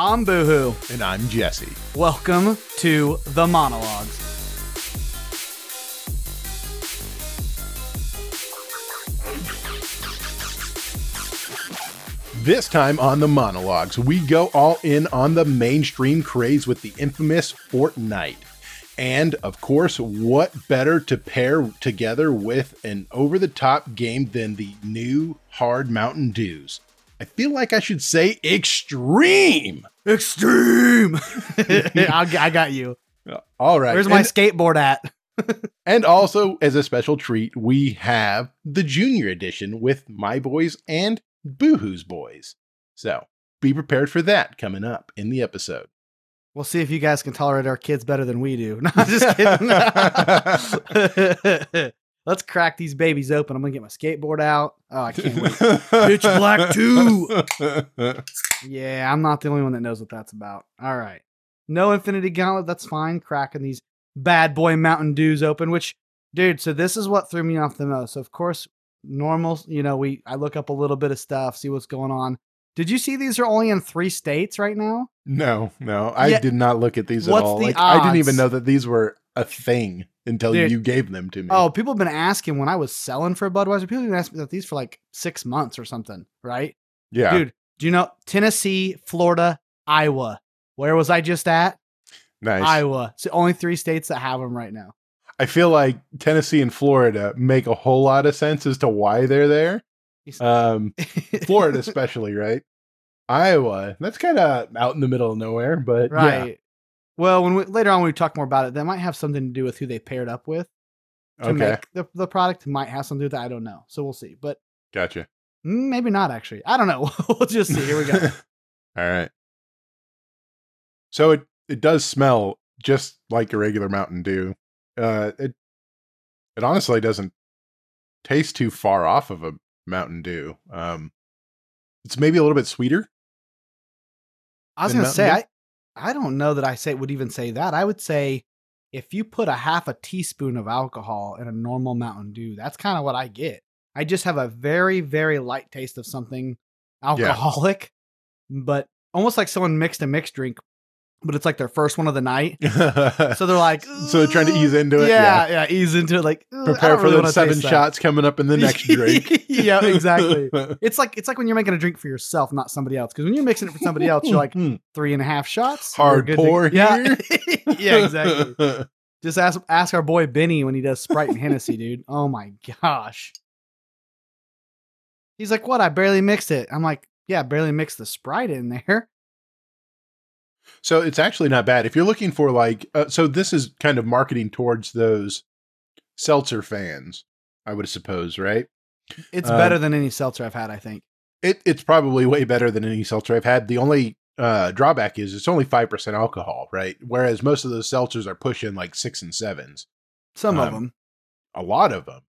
I'm Boohoo. And I'm Jesse. Welcome to the Mana Logs. This time on the Mana Logs, we go all in on the mainstream craze with the infamous Fortnite. And of course, what better to pair together with an over the top game than the new hard Mountain Dews? I feel like I should say extreme. Extreme. I I got you. All right. Where's my and, skateboard at? and also, as a special treat, we have the junior edition with my boys and Boohoo's boys. So be prepared for that coming up in the episode. We'll see if you guys can tolerate our kids better than we do. No, I'm just kidding. Let's crack these babies open. I'm gonna get my skateboard out. Oh, I can't wait. Pitch Black 2. Yeah, I'm not the only one that knows what that's about. All right. No Infinity Gauntlet, that's fine. Cracking these bad boy Mountain Dews open, which, dude, so this is what threw me off the most. So, of course, normal, you know, we I look up a little bit of stuff, see what's going on. Did you see these are only in three states right now? No, no, I Yeah. did not look at these at all. the Like I didn't even know that these were a thing until Dude. you gave them to me. Oh, people have been asking when I was selling for Budweiser. People have been asking about these for like six months or something, right? yeah. Dude, do you know Tennessee, Florida, Iowa? Where was I just at? nice. Iowa. It's the only three states that have them right now. I feel like Tennessee and Florida make a whole lot of sense as to why they're there. Um, Florida, especially, right? Iowa, that's kind of out in the middle of nowhere, but yeah. right. Well, when we, later on when we talk more about it, that might have something to do with who they paired up with to Okay, make the, the product. Might have something to do with that. I don't know. So we'll see. But gotcha. mm, maybe not actually. I don't know. we'll just see. Here we go. All right. So it it does smell just like a regular Mountain Dew. Uh, it it honestly doesn't taste too far off of a Mountain Dew. Um, it's maybe a little bit sweeter. I was gonna say Mountain I I don't know that I say would even say that. I would say if you put a half a teaspoon of alcohol in a normal Mountain Dew, that's kind of what I get. I just have a very very light taste of something alcoholic, but almost like someone mixed a mixed drink, but it's like their first one of the night. So they're like, so they're trying to ease into it. Yeah, yeah, ease into it. Like Prepare for really the seven taste that." shots coming up in the next drink. yeah, exactly. It's like it's like when you're making a drink for yourself, not somebody else. Because when you're mixing it for somebody else, you're like hmm. three and a half shots. Hard You're to- pour yeah, here. yeah, exactly. Just ask ask our boy Benny when he does Sprite and Hennessy, dude. Oh my gosh. He's like, "What? I barely mixed it." I'm like, "Yeah, barely mixed the Sprite in there." So it's actually not bad if you're looking for like. Uh, so this is kind of marketing towards those seltzer fans, I would suppose, right? It's Um, better than any seltzer I've had, I think. It it's probably way better than any seltzer I've had. The only uh, drawback is it's only five percent alcohol, right? Whereas most of those seltzers are pushing like six and sevens. Some of um, them. A lot of them.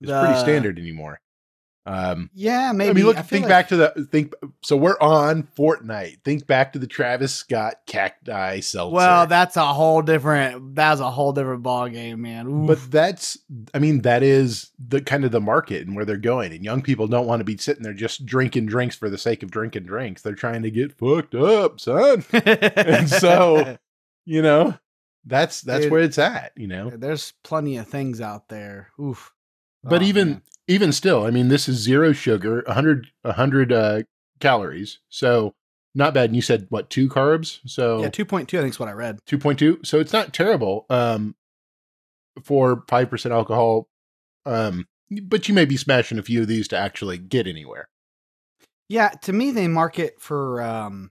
It's pretty standard anymore. Um, Yeah, maybe. I mean, look, feel think like- back to the think. So we're on Fortnite. Think back to the Travis Scott cacti seltzer. Well, that's a whole different. That's a whole different ball game, man. Oof. but that's i mean that is the kind of the market and where they're going and young people don't want to be sitting there just drinking drinks for the sake of drinking drinks they're trying to get fucked up son and so- you know that's that's Dude. where it's at you know there's plenty of things out there. Oof. but Oh, even man. Even still i mean this is zero sugar 100 100 uh calories so not bad and you said what two carbs so yeah, two point two. I think is what I read. 2.2 so it's not terrible um for 5% alcohol um but you may be smashing a few of these to actually get anywhere Yeah, to me, they market for um,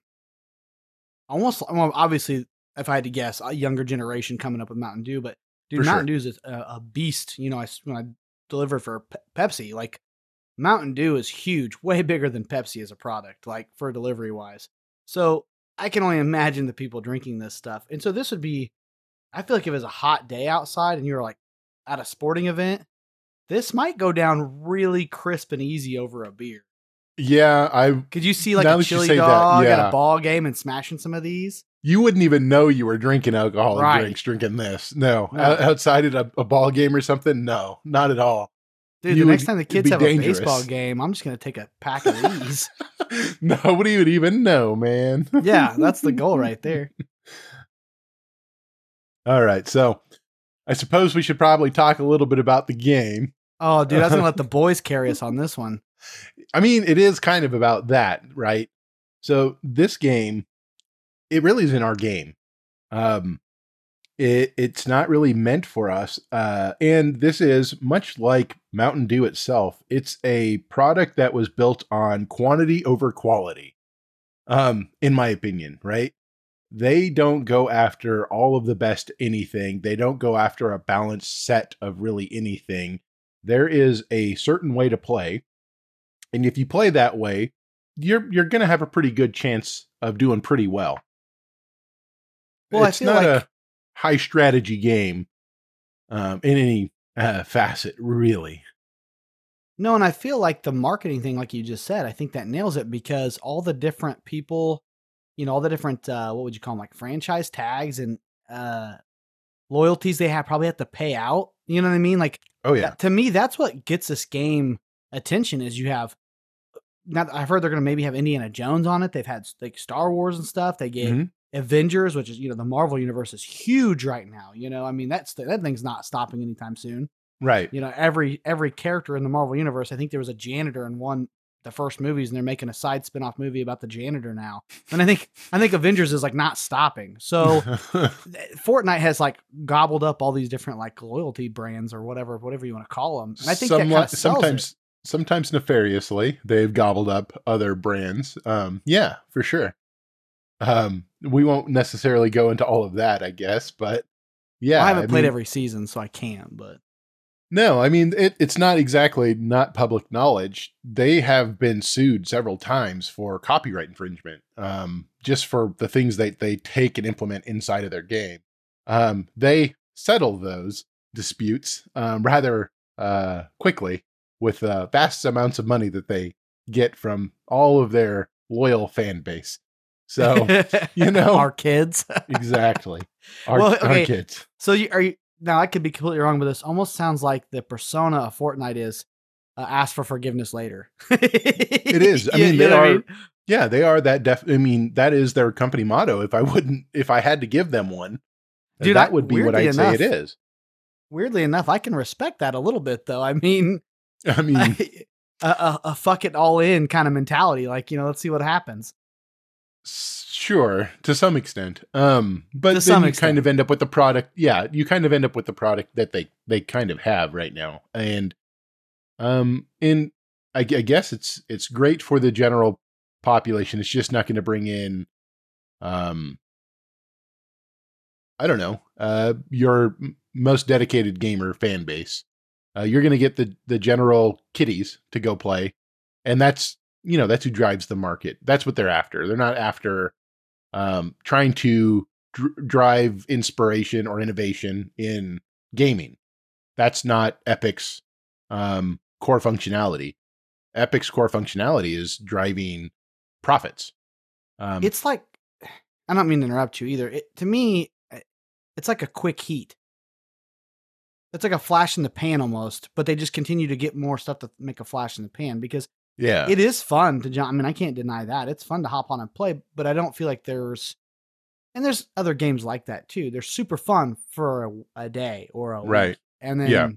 almost. Well, obviously, if I had to guess, a younger generation coming up with Mountain Dew. But dude, For sure. Mountain Dew is a, a beast. You know, I when I delivered for Pepsi, like Mountain Dew is huge, way bigger than Pepsi as a product, like for delivery wise. So I can only imagine the people drinking this stuff. And so this would be, I feel like if it was a hot day outside and you were like at a sporting event, this might go down really crisp and easy over a beer. yeah i Could you see like a chili say that, dog at a ball game and smashing some of these? you wouldn't even know you were drinking alcoholic Right. drinks drinking this no, No. Outside at a, a ball game or something no not at all Dude, You the next would- time the kids have dangerous. a baseball game, I'm just gonna take a pack of these. Nobody would even know, man. yeah, that's the goal right there. All right. So I suppose we should probably talk a little bit about the game. Oh, dude, I was gonna let the boys carry us on this one. I mean, it is kind of about that, right? So this game, it really isn't our game. Um, it it's not really meant for us. Uh, and this is much like Mountain Dew itself. It's a product that was built on quantity over quality. Um, in my opinion, right? They don't go after all of the best anything. They don't go after a balanced set of really anything. There is a certain way to play and if you play that way, you're you're going to have a pretty good chance of doing pretty well. Well, I it's feel not like- a high strategy game um, in any uh, facet, really. No, and I feel like the marketing thing, like you just said, I think that nails it because all the different people, you know, all the different uh, what would you call them, like franchise tags and uh, loyalties they have probably have to pay out. You know what I mean? Like Oh yeah, that- to me, that's what gets this game attention. Is you have. Now I've heard they're going to maybe have Indiana Jones on it. They've had like Star Wars and stuff. They gave Mhm. Avengers, which is you know the Marvel universe is huge right now. You know, I mean that's that thing's not stopping anytime soon right. you know every every character in the marvel universe i think there was a janitor in one the first movies and they're making a side spin-off movie about the janitor now and i think i think avengers is like not stopping so th- fortnite has like gobbled up all these different like loyalty brands or whatever whatever you want to call them and i think Somewhat- sometimes sometimes nefariously they've gobbled up other brands. Um, yeah, for sure. Um, we won't necessarily go into all of that, I guess, but yeah, i haven't played mean- every season so i can't but No, I mean it, it's not exactly not public knowledge. They have been sued several times for copyright infringement, um, just for the things that they take and implement inside of their game. Um, they settle those disputes um, rather uh, quickly with uh, vast amounts of money that they get from all of their loyal fan base. So you know- our kids exactly, our, Well, our kids. So you are you now? I could be completely wrong, but this almost sounds like the persona of Fortnite is uh, ask for forgiveness later. it is. I mean, they are- Yeah, they are that def. I mean, that is their company motto. If I wouldn't, if I had to give them one, Dude, that I- would be what I'd weirdly say it is. Weirdly enough, I can respect that a little bit, though. I mean, I mean, a, a, a fuck it all in kind of mentality. Like, you know, let's see what happens. Sure to some extent. Um, but To then you extent. kind of end up with the product. Yeah, you kind of end up with the product that they they kind of have right now, and um, in I, I guess it's it's great for the general population. It's just not going to bring in, um, I don't know, uh, your most dedicated gamer fan base. Uh, you're going to get the the general kiddies to go play, and that's you know that's who drives the market. That's what they're after. They're not after um, trying to dr- drive inspiration or innovation in gaming. That's not Epic's um, core functionality. Epic's core functionality is driving profits. Um, It's like, I don't mean to interrupt you either. It, to me, eh, it's like a quick heat. It's like a flash in the pan almost, but they just continue to get more stuff to make a flash in the pan because yeah, it is fun to jump. I mean, I can't deny that. It's fun to hop on and play, but I don't feel like there's, and there's other games like that too. They're super fun for a, a day or a Right. week, and then Yeah.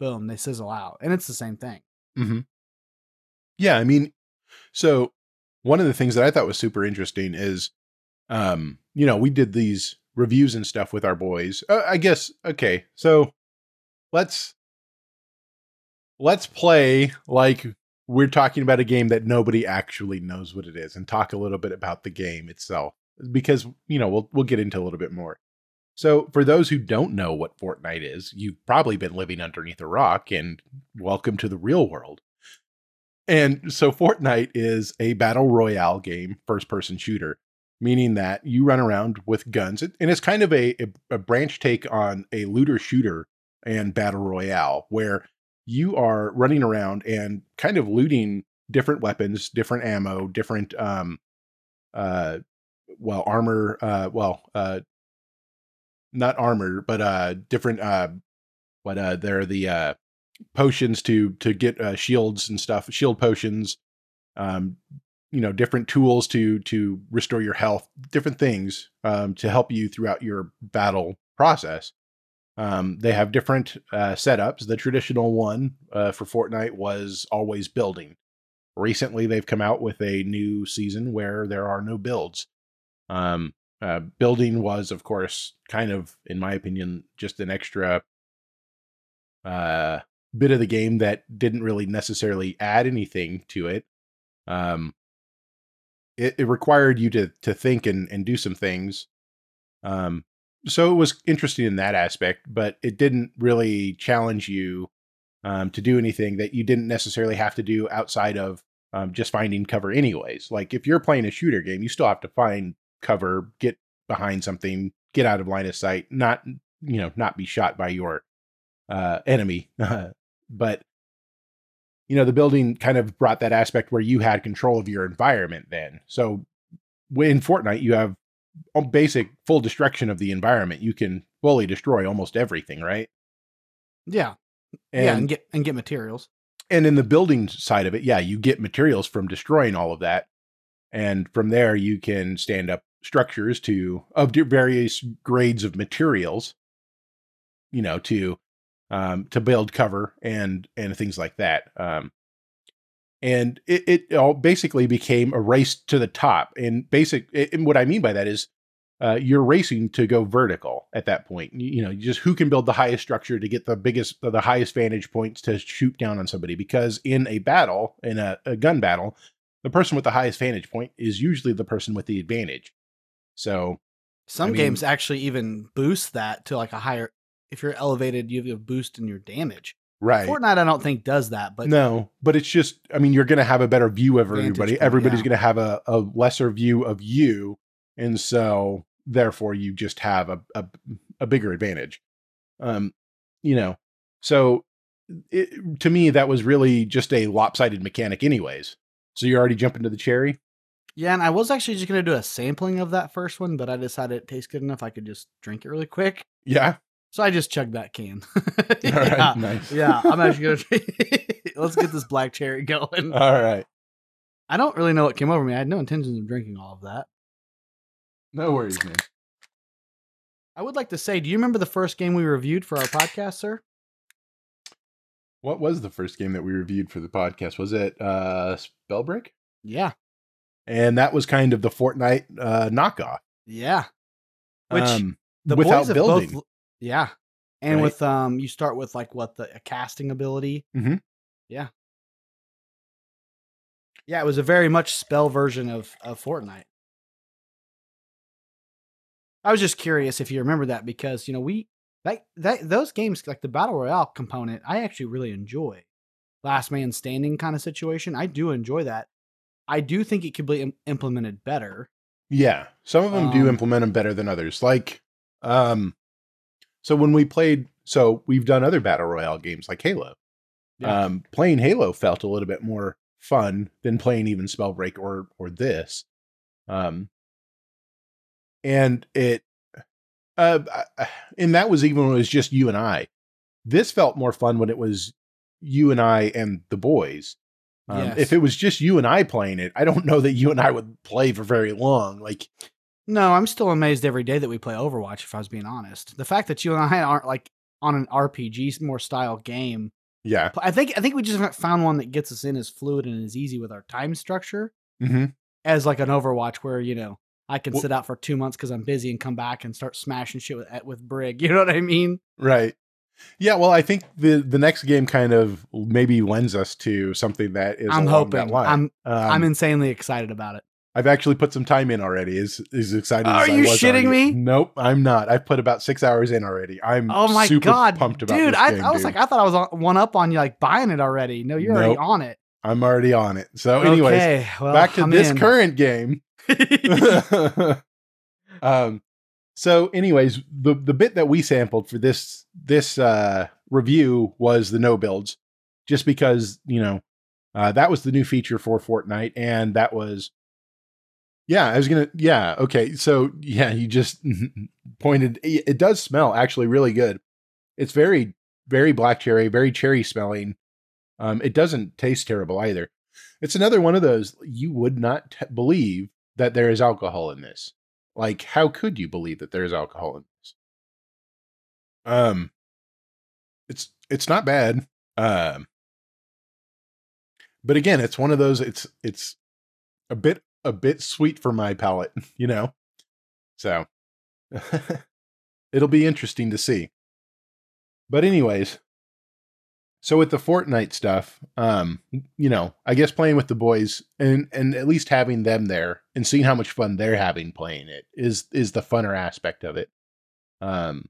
boom, they sizzle out, and it's the same thing. hmm Yeah, I mean, so one of the things that I thought was super interesting is, um, you know, we did these reviews and stuff with our boys. Uh, I guess okay, so let's let's play like we're talking about a game that nobody actually knows what it is, and talk a little bit about the game itself because you know we'll we'll get into a little bit more. So, for those who don't know what Fortnite is, you've probably been living underneath a rock, and welcome to the real world. And so Fortnite is a battle royale game, first person shooter, meaning that you run around with guns. And it's kind of a, a, a branch take on a looter shooter and battle royale, where you are running around and kind of looting different weapons, different ammo, different, um, uh, well, armor, uh, well, uh, not armor, but uh, different, uh, what, uh, they're the, uh, potions to to get uh, shields and stuff, shield potions, um, you know, different tools to to restore your health, different things um, to help you throughout your battle process. Um, they have different uh, setups. The traditional one uh, for Fortnite was always building. Recently, they've come out with a new season where there are no builds. Um, uh, building was, of course, kind of, in my opinion, just an extra uh, bit of the game that didn't really necessarily add anything to it. Um, it, it required you to to think and and do some things. Um, so it was interesting in that aspect, but it didn't really challenge you um, to do anything that you didn't necessarily have to do outside of um, just finding cover, anyways. Like if you're playing a shooter game, you still have to find cover, get behind something, get out of line of sight, not you know not be shot by your uh, enemy. but you know the building kind of brought that aspect where you had control of your environment then. So in Fortnite, you have basic full destruction of the environment. You can fully destroy almost everything, right? Yeah. And, yeah, and get and get materials. And in the building side of it, yeah, you get materials from destroying all of that. And from there you can stand up structures to of various grades of materials, you know, to um to build cover and and things like that. Um and it, it all basically became a race to the top. And basic, and what I mean by that is, uh, you're racing to go vertical at that point. You, you know, just who can build the highest structure to get the biggest, the highest vantage points to shoot down on somebody. Because in a battle, in a, a gun battle, the person with the highest vantage point is usually the person with the advantage. So, some I mean, games actually even boost that to like a higher. If you're elevated, you have a boost in your damage. Right. Fortnite, I don't think does that, but no, but it's just, I mean, you're going to have a better view of everybody. Point, Everybody's yeah. going to have a, a lesser view of you. And so therefore you just have a, a, a bigger advantage. Um, you know, so it, to me, that was really just a lopsided mechanic anyways. So you're already jumping to the cherry. Yeah, and I was actually just gonna do a sampling of that first one, but I decided it tastes good enough I could just drink it really quick. Yeah. So I just chugged that can. yeah, right, nice. yeah, I'm actually gonna let's get this black cherry going. All right. I don't really know what came over me. I had no intentions of drinking all of that. No worries, man. I would like to say, do you remember the first game we reviewed for our podcast, sir? What was the first game that we reviewed for the podcast? Was it uh Spellbreak? Yeah. And that was kind of the Fortnite uh knockoff. Yeah. Which um, the without building. Both, yeah. And right? with um you start with like what the casting ability. Mm-hmm. Yeah. Yeah, it was a very much spell version of, of Fortnite. I was just curious if you remember that because you know we that that those games like the battle royale component I actually really enjoy. Last man standing kind of situation. I do enjoy that. I do think it could be Im- implemented better. Yeah, some of them um, do implement them better than others. Like, um, so when we played, so we've done other battle royale games like Halo. Yeah. Um, playing Halo felt a little bit more fun than playing even Spellbreak or or this. Um, and it uh and that was even when it was just you and I. This felt more fun when it was you and I and the boys. Um, yes. If it was just you and I playing it, I don't know that you and I would play for very long. Like, no, I'm still amazed every day that we play Overwatch. If I was being honest, the fact that you and I aren't like on an RPG more style game. Yeah, I think I think we just haven't found one that gets us in as fluid and as easy with our time structure mm-hmm. as like an Overwatch, where you know I can well, sit out for two months because I'm busy and come back and start smashing shit with with Brig. You know what I mean? Right. Yeah. Well, I think the the next game kind of maybe lends us to something that is. I'm hoping. I'm um, I'm insanely excited about it. I've actually put some time in already. Is is excited? Are you shitting already. me? Nope, I'm not. I've put about six hours in already. I'm oh my god, pumped about dude. I, game, I was dude. like, I thought I was on, one up on you, like buying it already. No, you're nope. already on it. I'm already on it. So, anyways, okay, well, back to I'm this in. current game. um, so, anyways, the the bit that we sampled for this this uh, review was the no builds, just because you know uh, that was the new feature for Fortnite, and that was yeah. I was gonna yeah okay. So yeah, you just pointed. It does smell actually really good. It's very very black cherry, very cherry smelling. Um, it doesn't taste terrible either. It's another one of those you would not t- believe that there is alcohol in this. Like, how could you believe that there is alcohol in this? Um, it's it's not bad. Um, but again, it's one of those. It's it's a bit a bit sweet for my palate, you know. So it'll be interesting to see. But anyways, so with the Fortnite stuff, um, you know, I guess playing with the boys and and at least having them there and seeing how much fun they're having playing it is is the funner aspect of it. Um,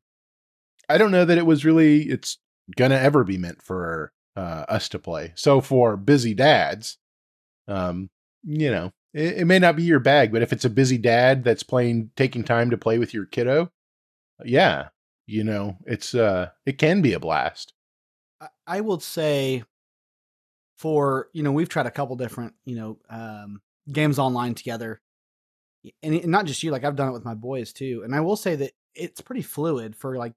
I don't know that it was really it's gonna ever be meant for uh, us to play. So for busy dads, um, you know, it, it may not be your bag, but if it's a busy dad that's playing, taking time to play with your kiddo, yeah, you know, it's uh, it can be a blast. I- I would say for you know we've tried a couple different you know um, games online together, and, it- and not just you. Like I've done it with my boys too, and I will say that it's pretty fluid. For like,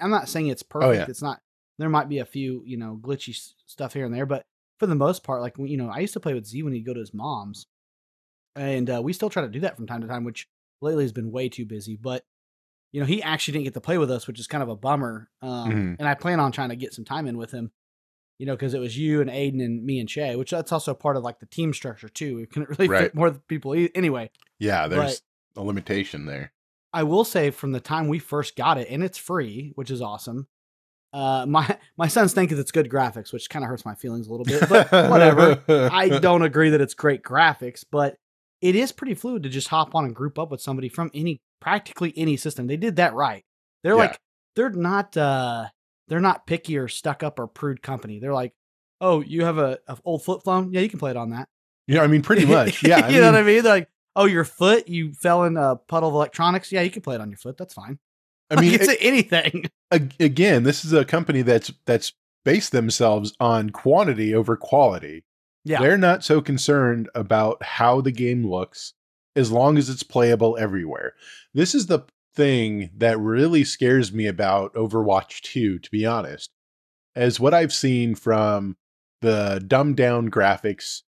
I'm not saying it's perfect. yeah. It's not. There might be a few you know glitchy stuff here and there, but for the most part, like you know, I used to play with Z when he'd go to his mom's, and uh, we still try to do that from time to time. Which lately has been way too busy, but you know, he actually didn't get to play with us, which is kind of a bummer. Um, Mhm. And I plan on trying to get some time in with him, you know, because it was you and Aiden and me and Shay, which that's also part of like the team structure too. We couldn't really Right. fit more people e- anyway. Yeah, there's a limitation there. I will say from the time we first got it, and it's free, which is awesome. Uh, my my sons think that it's good graphics, which kind of hurts my feelings a little bit, but whatever. I don't agree that it's great graphics, but it is pretty fluid to just hop on and group up with somebody from any practically any system. They did that right. They're Yeah. like they're not uh they're not picky or stuck up or prude company. They're like, oh, you have a, a old flip phone? Yeah, you can play it on that. Yeah, I mean, pretty much. Yeah, you know what I mean, mean? They're like, oh, your foot, you fell in a puddle of electronics. Yeah, you can play it on your foot. That's fine. I mean, it's it- anything. ag- again, this is a company that's that's based themselves on quantity over quality. Yeah. They're not so concerned about how the game looks as long as it's playable everywhere. This is the thing that really scares me about Overwatch 2, to be honest, as what I've seen from the dumbed down graphics,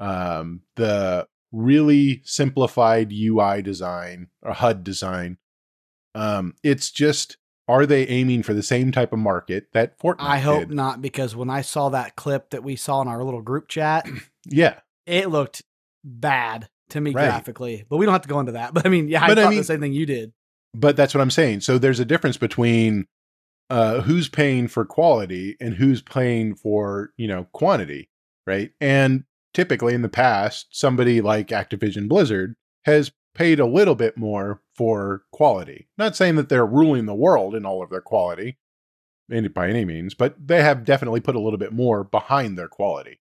um, the really simplified UI design or HUD design. Um, it's just are they aiming for the same type of market that Fortnite I hope did? not, because when I saw that clip that we saw in our little group chat, Yeah. it looked bad to me Right. graphically. But we don't have to go into that. But I mean, yeah, I But I thought mean- the same thing you did. But that's what I'm saying. So there's a difference between uh, who's paying for quality and who's paying for, you know, quantity, right? And typically in the past, somebody like Activision Blizzard has paid a little bit more for quality. Not saying that they're ruling the world in all of their quality any, by any means, but they have definitely put a little bit more behind their quality.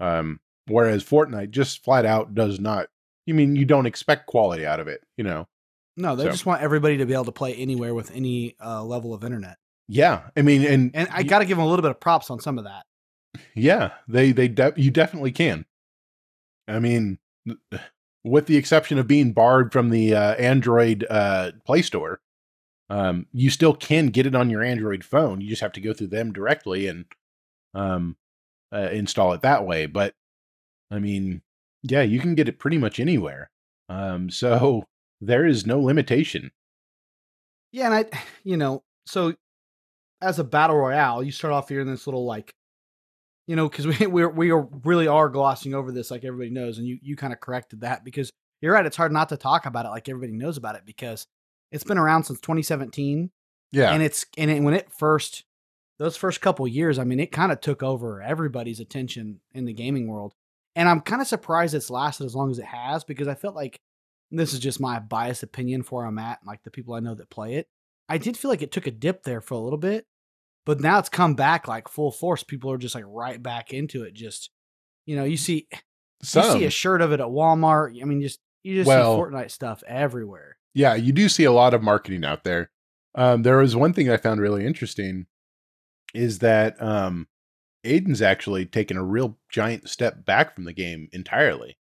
Um, whereas Fortnite just flat out does not. You mean you don't expect quality out of it, you know? No, they So- just want everybody to be able to play anywhere with any uh, level of internet. Yeah, I mean, and And I got to give them a little bit of props on some of that. yeah, they they de- you definitely can. I mean, with the exception of being barred from the uh, Android uh, Play Store, um, you still can get it on your Android phone. You just have to go through them directly and um, uh, install it that way. But I mean, yeah, you can get it pretty much anywhere. Um, so there is no limitation. Yeah, and I, you know, so as a battle royale, you start off here in this little like, you know, because we we're, we are really are glossing over this, like everybody knows, and you you kind of corrected that because you're right. It's hard not to talk about it like everybody knows about it because it's been around since 2017, Yeah, and it's and it, when it first those first couple years, I mean, it kind of took over everybody's attention in the gaming world, and I'm kind of surprised it's lasted as long as it has because I felt like this is just my biased opinion for where I'm at, like the people I know that play it. I did feel like it took a dip there for a little bit, but now it's come back like full force. People are just like right back into it. Just you know, you see you see a shirt of it at Walmart. I mean, just you just Well- see Fortnite stuff everywhere. yeah, you do see a lot of marketing out there. Um, there was one thing I found really interesting is that um, Aiden's actually taken a real giant step back from the game entirely.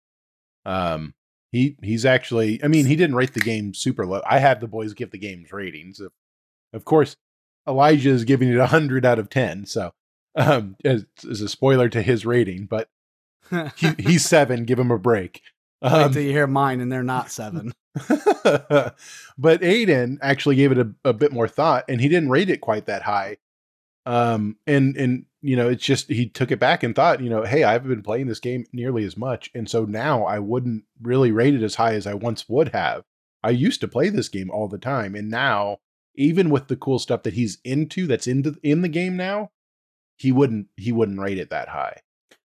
Um, he he's actually, I mean, he didn't rate the game super low. I had the boys give the game's ratings. Of, of course, Elijah is giving it a hundred out of ten. So, um, as, as a spoiler to his rating, but he, he's seven. Give him a break. Um, till you hear mine, and they're not seven. but Aiden actually gave it a, a bit more thought, and he didn't rate it quite that high. Um, and and you know, it's just he took it back and thought, you know, hey, I haven't been playing this game nearly as much, and so now I wouldn't really rate it as high as I once would have. I used to play this game all the time, and now, even with the cool stuff that he's into, that's into in the game now, he wouldn't he wouldn't rate it that high.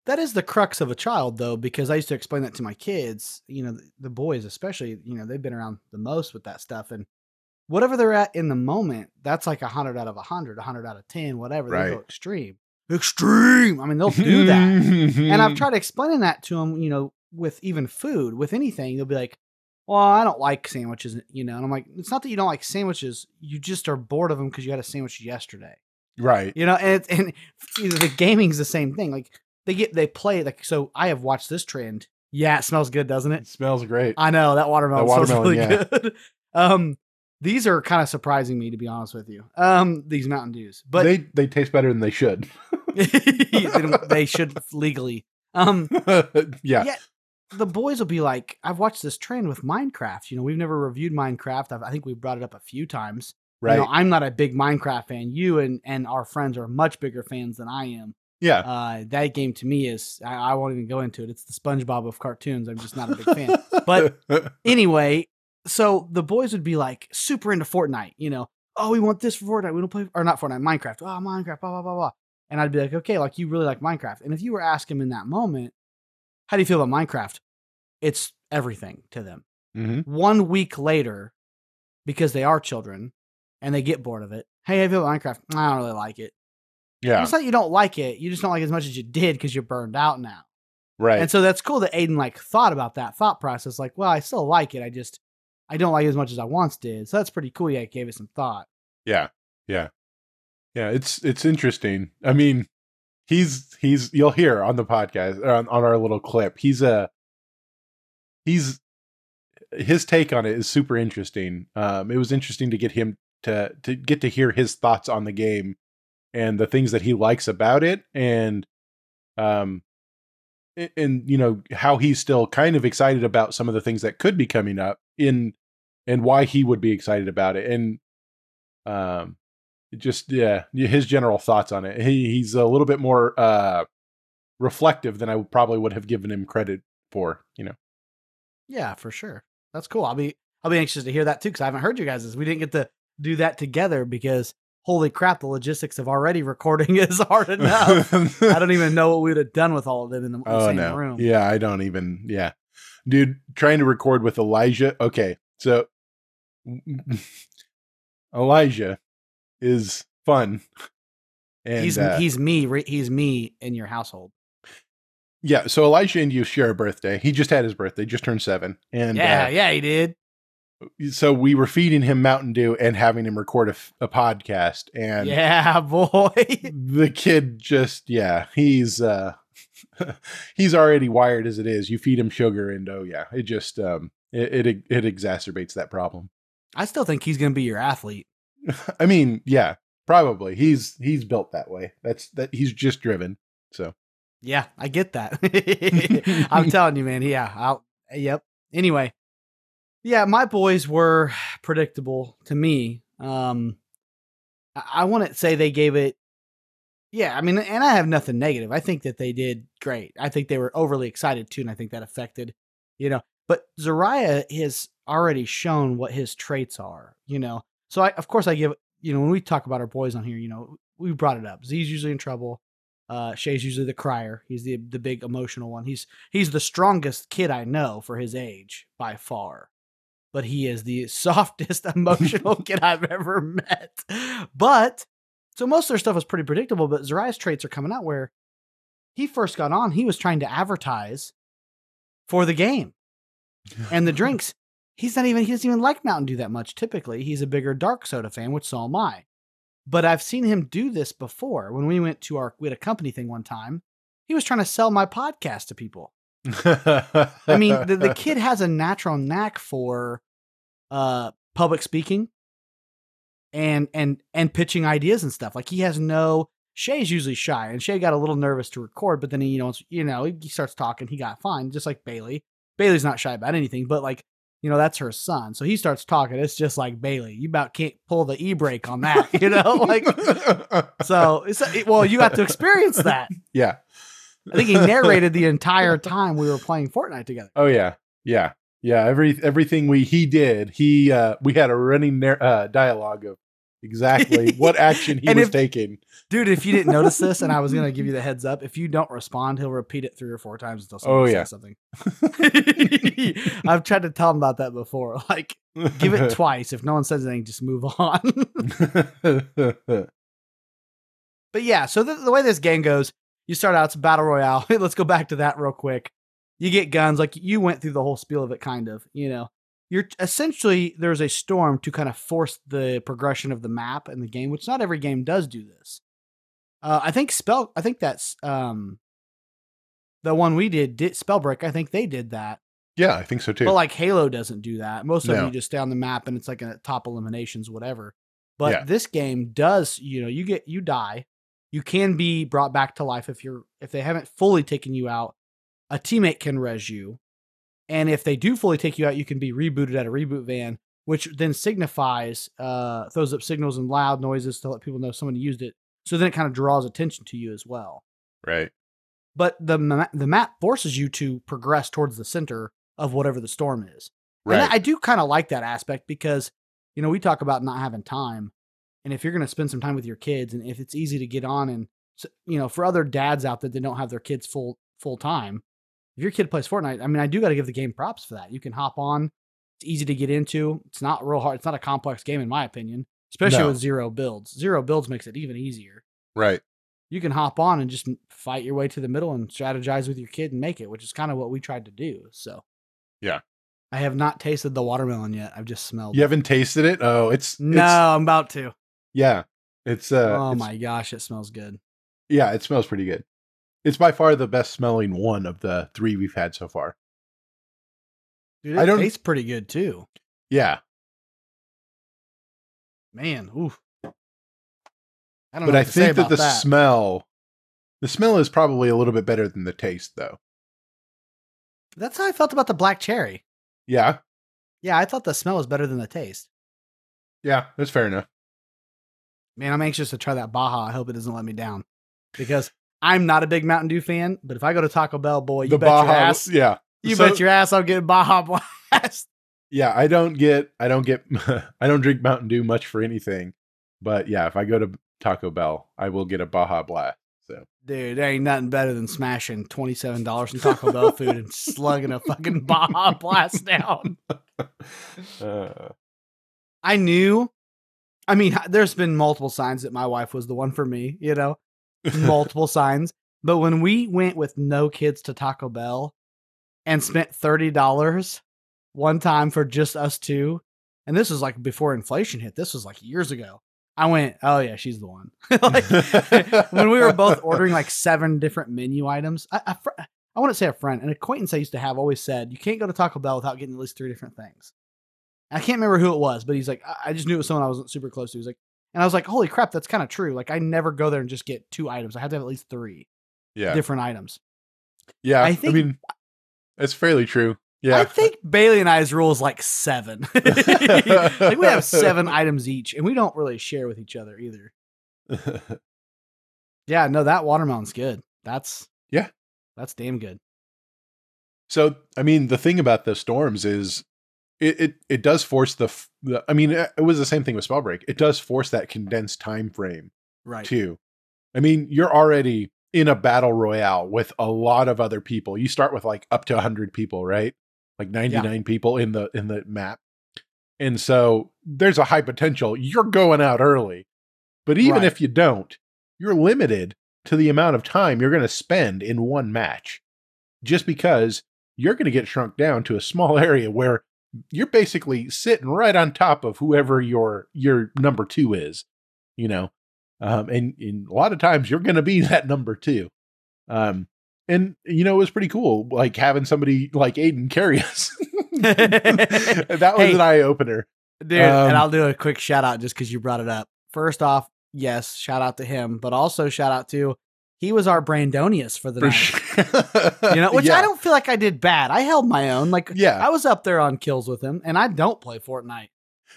That is the crux of a child, though, because I used to explain that to my kids. You know, the, the boys, especially. You know, they've been around the most with that stuff, and whatever they're at in the moment, that's like a hundred out of a hundred, a hundred out of ten, whatever. They go extreme, extreme. I mean, they'll do that. and I've tried explaining that to them, you know, with even food, with anything, they'll be like, "Well, I don't like sandwiches," you know, and I'm like, "It's not that you don't like sandwiches; you just are bored of them because you had a sandwich yesterday." right. You know, and and you know, the gaming's the same thing. Like they get they play like so. I have watched this trend. Yeah, it smells good, doesn't it? It smells great. I know that watermelon, That smells really yeah. good. Um, these are kind of surprising me to be honest with you. Um, these Mountain Dews, but they they taste better than they should. they, they should legally. Um, yeah. Yeah. The boys will be like, I've watched this trend with Minecraft. You know, we've never reviewed Minecraft. I've, I think we brought it up a few times. Right. You know, I'm not a big Minecraft fan. You and and our friends are much bigger fans than I am. yeah. Uh, that game to me is I, I won't even go into it. It's the SpongeBob of cartoons. I'm just not a big fan. But anyway, so the boys would be like super into Fortnite. You know, oh, we want this for Fortnite. We don't play or not Fortnite, Minecraft. Oh, Minecraft. Blah blah blah blah. And I'd be like, okay, like you really like Minecraft. And if you were asking in that moment, how do you feel about Minecraft? It's everything to them. hmm One week later, because they are children and they get bored of it. Hey, do you feel about Minecraft? I don't really like it. Yeah. It's not that you don't like it. You just don't like it as much as you did because you're burned out now. Right. And so that's cool that Aiden like thought about that thought process. Like, well, I still like it. I just I don't like it as much as I once did. So that's pretty cool. Yeah, it gave it some thought. yeah. Yeah. Yeah. It's it's interesting. I mean, he's he's you'll hear on the podcast or on, on our little clip. He's a he's his take on it is super interesting. Um, it was interesting to get him to to get to hear his thoughts on the game and the things that he likes about it, and um, and you know how he's still kind of excited about some of the things that could be coming up in and why he would be excited about it, and um, just yeah, his general thoughts on it. He he's a little bit more uh reflective than I probably would have given him credit for. You know. Yeah, for sure. That's cool. I'll be I'll be anxious to hear that too because I haven't heard you guys. We didn't get to do that together because holy crap, the logistics of already recording is hard enough. I don't even know what we would have done with all of them in the, in the Oh same no. room. Yeah, I don't even. Yeah, dude, trying to record with Elijah. Okay, so Elijah is fun, and he's uh, he's me. He's me in your household. Yeah. So Elijah and you share a birthday. He just had his birthday, just turned seven, and yeah, uh, yeah, he did. so we were feeding him Mountain Dew and having him record a, f- a podcast, and yeah, boy. the kid just yeah, he's uh he's already wired as it is. You feed him sugar, and oh yeah, it just um it it, it exacerbates that problem. I still think he's gonna be your athlete. I mean, yeah, probably. He's he's built that way. That's that he's just driven. So Yeah, I get that. I'm telling you, man. Yeah, I'll, yep. Anyway, yeah, my boys were predictable to me. Um, I, to say they gave it. Yeah, I mean, and I have nothing negative. I think that they did great. I think they were overly excited too, and I think that affected, you know. But Zariah has already shown what his traits are, you know. So I, of course, I give you know when we talk about our boys on here, you know, we brought it up. Z's usually in trouble. Uh, Shay's usually the crier. He's the the big emotional one. He's he's the strongest kid I know for his age by far, but he is the softest emotional kid I've ever met. But so most of their stuff was pretty predictable. But Zariah's traits are coming out where he first got on. He was trying to advertise for the game and the drinks. He's not even he doesn't even like Mountain Dew that much. Typically, he's a bigger dark soda fan, which so am I. But I've seen him do this before. When we went to our we had a company thing one time, he was trying to sell my podcast to people. I mean, the, the kid has a natural knack for uh public speaking. and and and pitching ideas and stuff. Like he has no Shay's usually shy, and Shay got a little nervous to record, but then he, you know, you know, he starts talking. He got fine, just like Bailey. Bailey's not shy about anything, but like, you know, that's her son. So he starts talking. It's just like Bailey. You about can't pull the e brake on that, you know, like. so it's it, well, you got to experience that. yeah. I think he narrated the entire time we were playing Fortnite together. Oh yeah, yeah, yeah. Every everything we he did, he uh we had a running nar- uh, dialogue of exactly what action he was if- taking. Dude, if you didn't notice this, and I was gonna give you the heads up, if you don't respond, he'll repeat it three or four times until Oh, yeah. says something. I've tried to tell him about that before. Like, give it twice. If no one says anything, just move on. but yeah, so the, the way this game goes, you start out, it's a battle royale. Let's go back to that real quick. You get guns, like you went through the whole spiel of it, kind of. You know, you're essentially there's a storm to kind of force the progression of the map and the game, which not every game does do this. Uh, I think spell. I think that's um, the one we did, did Spellbreak. I think they did that. yeah, I think so too. But like Halo doesn't do that. Most of them No. you just stay on the map and it's like a top eliminations, whatever. But Yeah. this game does, you know, you get you die. You can be brought back to life if you're if they haven't fully taken you out. A teammate can res you. And if they do fully take you out, you can be rebooted at a reboot van, which then signifies uh throws up signals and loud noises to let people know someone used it. So then it kind of draws attention to you as well right. but the ma- the map forces you to progress towards the center of whatever the storm is. Right. I, I do kind of like that aspect because you know we talk about not having time, and if you're going to spend some time with your kids, and if it's easy to get on, and you know for other dads out there that don't have their kids full full time, if your kid plays Fortnite, I mean I do got to give the game props for that. You can hop on. It's easy to get into. It's not real hard. It's not a complex game in my opinion, especially No. with zero builds. Zero builds makes it even easier right. you can hop on and just fight your way to the middle and strategize with your kid and make it, which is kind of what we tried to do. So, Yeah. I have not tasted the watermelon yet. I've just smelled. You it. haven't tasted it? Oh, it's No, it's- I'm about to. yeah. It's uh oh it's- my gosh, it smells good. yeah, it smells pretty good. It's by far the best smelling one of the three we've had so far. Dude, it I don't- tastes pretty good too. Yeah. Man, oof. I don't But know I what to say think that the that. smell the smell is probably a little bit better than the taste though. That's how I felt about the black cherry. Yeah. Yeah, I thought the smell was better than the taste. Yeah, that's fair enough. Man, I'm anxious to try that Baja. I hope it doesn't let me down because I'm not a big Mountain Dew fan. But if I go to Taco Bell, boy, you the bet your ass, yeah. you So- bet your ass, I'm getting Baja Blast. Yeah, I don't get I don't get I don't drink Mountain Dew much for anything. But yeah, if I go to Taco Bell, I will get a Baja Blast. So Dude, there ain't nothing better than smashing twenty seven dollars in Taco Bell food and slugging a fucking Baja Blast down. uh, I knew. I mean, there's been multiple signs that my wife was the one for me. You know, multiple signs. But when we went with no kids to Taco Bell and spent thirty dollars one time for just us two, and this was like before inflation hit. This was like years ago. I went, oh yeah, she's the one. like when we were both ordering like seven different menu items. I, a fr- I want to say a friend, an acquaintance I used to have always said, you can't go to Taco Bell without getting at least three different things. I can't remember who it was, but he's like, I- I just knew it was someone I wasn't super close to. He's like, and I was like, holy crap, that's kind of true. Like, I never go there and just get two items. I have to have at least three yeah. different items. Yeah. I I, think- mean that's fairly true. Yeah. I think Bailey and I's rule is like seven. like we have seven items each, and we don't really share with each other either. Yeah, no, that watermelon's good. That's Yeah. that's damn good. So, I mean, the thing about the storms is it it, it does force the, the I mean, it was the same thing with Spellbreak. It does force that condensed time frame Right. too. I mean, you're already in a battle royale with a lot of other people. You start with like up to 100 people, right? Like 99 people in the in the map. And so there's a high potential you're going out early. But even Right. if you don't, you're limited to the amount of time you're going to spend in one match. Just because you're going to get shrunk down to a small area where you're basically sitting right on top of whoever your your number 2 is, you know. Um, and, and a lot of times you're going to be that number two. Um, and you know, it was pretty cool, like having somebody like Aiden carry us. that was Hey. an eye opener. Dude, Um, and I'll do a quick shout out just because you brought it up. First off, yes, shout out to him, but also shout out to he was our Brandonius for the Fortnite. sure. You know, which yeah. I don't feel like I did bad. I held my own. Like Yeah. I was up there on kills with him, and I don't play Fortnite.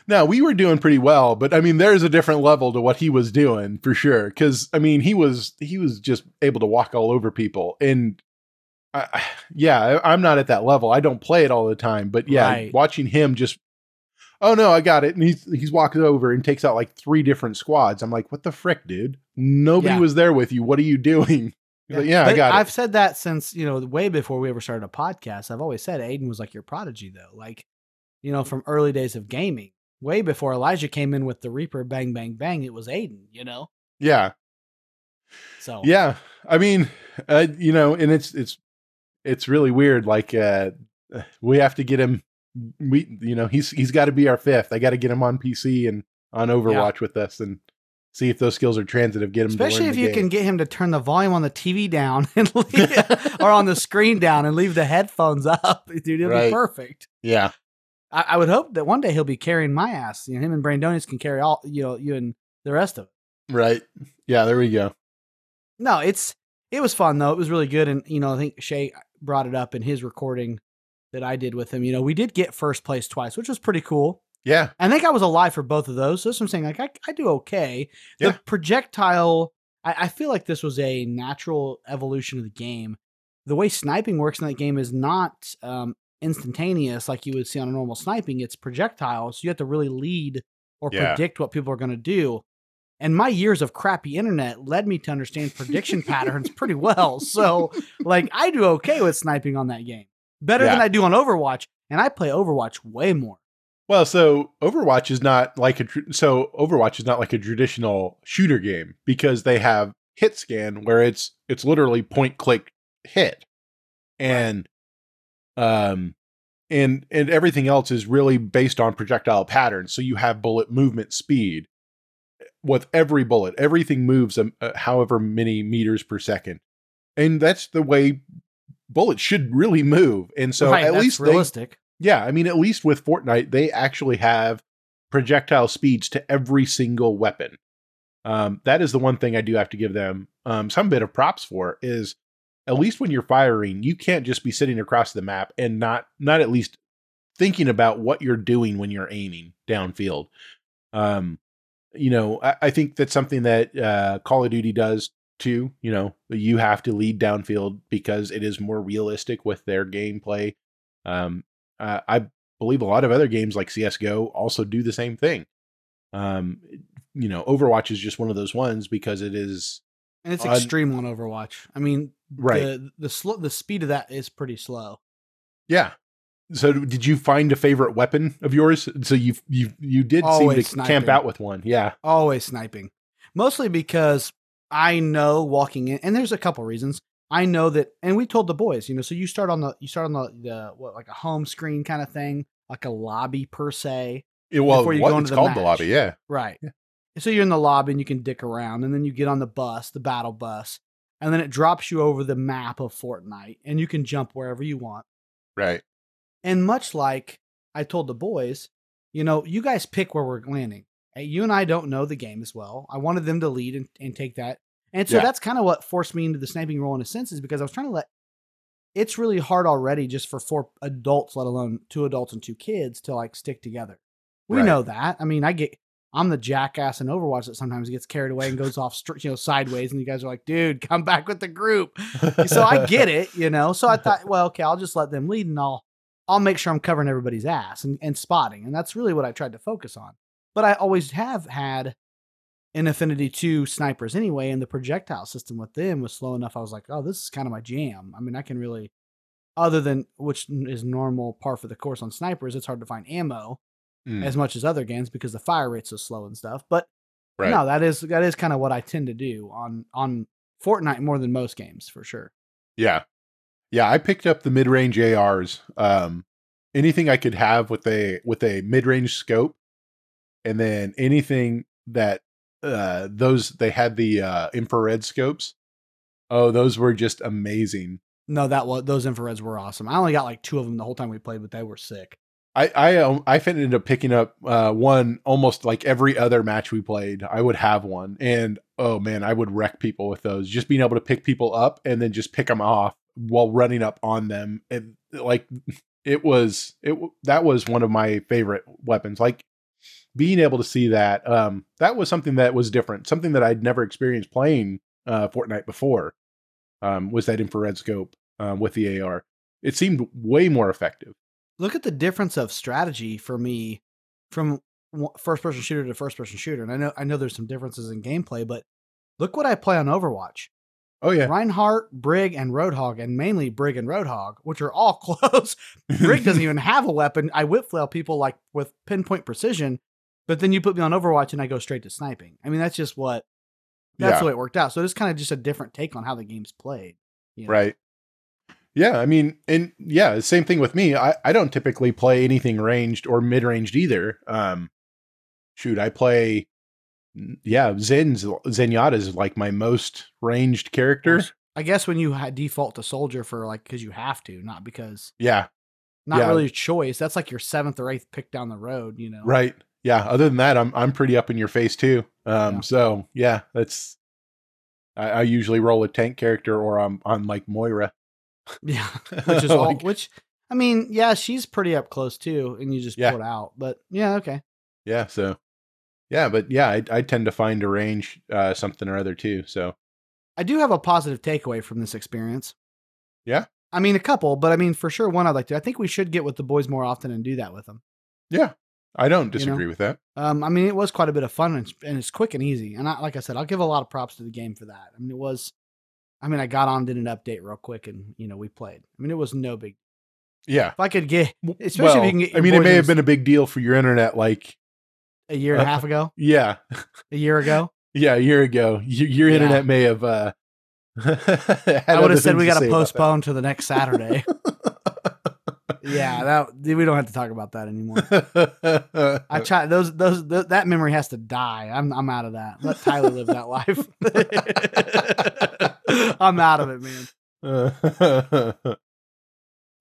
No, we were doing pretty well, but I mean, there's a different level to what he was doing for sure. Because I mean, he was he was just able to walk all over people, and I, yeah, I'm not at that level. I don't play it all the time, but yeah, Right. watching him just, oh no, I got it, and he's he's walking over and takes out like three different squads. I'm like, what the frick, dude? Nobody Yeah. was there with you. What are you doing? He's like, yeah, I got I've said that since you know way before we ever started a podcast. I've always said Aiden was like your prodigy, though. Like, you know, from early days of gaming, way before Elijah came in with the Reaper, bang, bang, bang. It was Aiden. You know, Yeah, so yeah. I mean, uh, you know, and it's it's it's really weird. Like, uh, we have to get him. We, you know, he's he's got to be our fifth. I got to get him on PC and on Overwatch with us and see if those skills are transitive. Get him, Especially if you game. can get him to turn the volume on the TV down and leave, or on the screen down and leave the headphones up, dude. It'll Right. be perfect. Yeah, I, I would hope that one day he'll be carrying my ass. You know, him and Brandonius can carry all you know you and the rest of it. right. Yeah, there we go. No, it's it was fun though. It was really good, and you know I think Shay brought it up in his recording that I did with him. You know, we did get first place twice, which was pretty cool. Yeah, I think I was alive for both of those. So that's what I'm saying. Like I, I do okay. The Yeah. projectile, I, I feel like this was a natural evolution of the game. The way sniping works in that game is not um, instantaneous like you would see on a normal sniping. It's projectiles. So you have to really lead or Yeah. predict what people are going to do. And my years of crappy internet led me to understand prediction patterns pretty well. So, like, I do okay with sniping on that game, better than I do on Overwatch. And I play Overwatch way more. Well, so Overwatch is not like a tr- so Overwatch is not like a traditional shooter game because they have hit scan where it's it's literally point click hit, and um and and everything else is really based on projectile patterns. So you have bullet movement speed with every bullet. Everything moves um, uh, however many meters per second, and that's the way bullets should really move. And so right, at least they realistic. Yeah, I mean, at least with Fortnite, they actually have projectile speeds to every single weapon. Um, that is the one thing I do have to give them um, some bit of props for. Is at least when you're firing, you can't just be sitting across the map and not not at least thinking about what you're doing when you're aiming downfield. Um, you know, I, I think that's something that uh, Call of Duty does too. You know, you have to lead downfield because it is more realistic with their gameplay. Um, uh, I believe a lot of other games like CS:GO also do the same thing. Um, you know, Overwatch is just one of those ones because it is And it's on- extreme on Overwatch. I mean, Right. The the sl- the speed of that is pretty slow. yeah. So, did you find a favorite weapon of yours? So you you you did Always seem to camp out with one, yeah, Always sniping. Mostly because I know walking in, and there's a couple reasons. I know that, and we told the boys, you know, so you start on the you start on the the what like a home screen kind of thing, like a lobby per se. It- well, Before you what, go it's into the called the lobby, yeah, Right. Yeah. So you're in the lobby and you can dick around, and then you get on the bus, the battle bus, and then it drops you over the map of Fortnite, and you can jump wherever you want. right, And much like I told the boys, you know, you guys pick where we're landing. Eh, you and I don't know the game as well. I wanted them to lead and, and take that. And so Yeah. that's kind of what forced me into the sniping role in a sense, is because I was trying to let it's really hard already just for four adults, let alone two adults and two kids, to like stick together. We Right. know that. I mean, I get I'm the jackass in Overwatch that sometimes gets carried away and goes off, you know, sideways, and you guys are like, "Dude, come back with the group." so I get it, you know. So I thought, well, okay, I'll just let them lead and I'll I'll make sure I'm covering everybody's ass and, and spotting. And that's really what I tried to focus on. But I always have had an affinity to snipers anyway, and the projectile system with them was slow enough. I was like, oh, this is kind of my jam. I mean, I can really other than which is normal par for the course on snipers, it's hard to find ammo Mm, as much as other games because the fire rate's so slow and stuff. But right. no, that is that is kind of what I tend to do on on Fortnite more than most games for sure. Yeah. Yeah, I picked up the mid-range ARs. Um anything I could have with a with a mid-range scope and then anything that uh those they had the uh infrared scopes. Oh, those were just amazing. No, that was those infrareds were awesome. I only got like two of them the whole time we played, but they were sick. I I um, I ended up picking up uh, one almost like every other match we played. I would have one, and oh man, I would wreck people with those. Just being able to pick people up and then just pick them off while running up on them, and like it was it that was one of my favorite weapons. Like being able to see that um that was something that was different, something that I'd never experienced playing uh, Fortnite before. Um, was that infrared scope um, with the AR? It seemed way more effective. Look at the difference of strategy for me from first person shooter to first person shooter. And I know I know there's some differences in gameplay, but look what I play on Overwatch. Oh yeah, Reinhardt, Brig, and Roadhog, and mainly Brig and Roadhog, which are all close. Brig doesn't even have a weapon. I whip flail people like with pinpoint precision, but then you put me on Overwatch and I go straight to sniping. I mean, that's just what that's Yeah. the way it worked out. So it's kind of just a different take on how the game's played. you know? Right. Yeah, I mean, and yeah, same thing with me. I, I don't typically play anything ranged or mid ranged either. Um, shoot, I play, yeah, Zen's Zenyatta is like my most ranged character. I guess when you default to soldier for like because you have to, not because Yeah, not Yeah. really a choice. That's like your seventh or eighth pick down the road. You know, right. Yeah. Other than that, I'm I'm pretty up in your face too. Um, Yeah. so yeah, that's. I, I usually roll a tank character or I'm on like Moira, Yeah, which is all. Like- Which I mean, yeah, she's pretty up close too, and you just Yeah. pull it out. But yeah, okay. yeah. So, yeah, but yeah, I, I tend to find a range uh, something or other too. So I do have a positive takeaway from this experience. Yeah? I mean, a couple, but I mean, for sure, one I'd like to. I think we should get with the boys more often and do that with them. yeah, I don't know? disagree with that. Um, I mean, it was quite a bit of fun and, it's- and it's quick and easy. And I, like I said, I'll give a lot of props to the game for that. I mean, it was. I mean, I got on, did an update real quick, and you know, we played. I mean, it was no big. Yeah. If I could get, especially well, if you can get. I mean, it may have been a big deal for your internet, like a year and a uh, half ago, yeah, a year ago. yeah, a year ago. Your, your Yeah. internet may have. uh I would have said we got to postpone to the next Saturday. Yeah, that we don't have to talk about that anymore. I try those those th- that memory has to die. I'm I'm out of that. Let Tyler live that life. I'm out of it, man.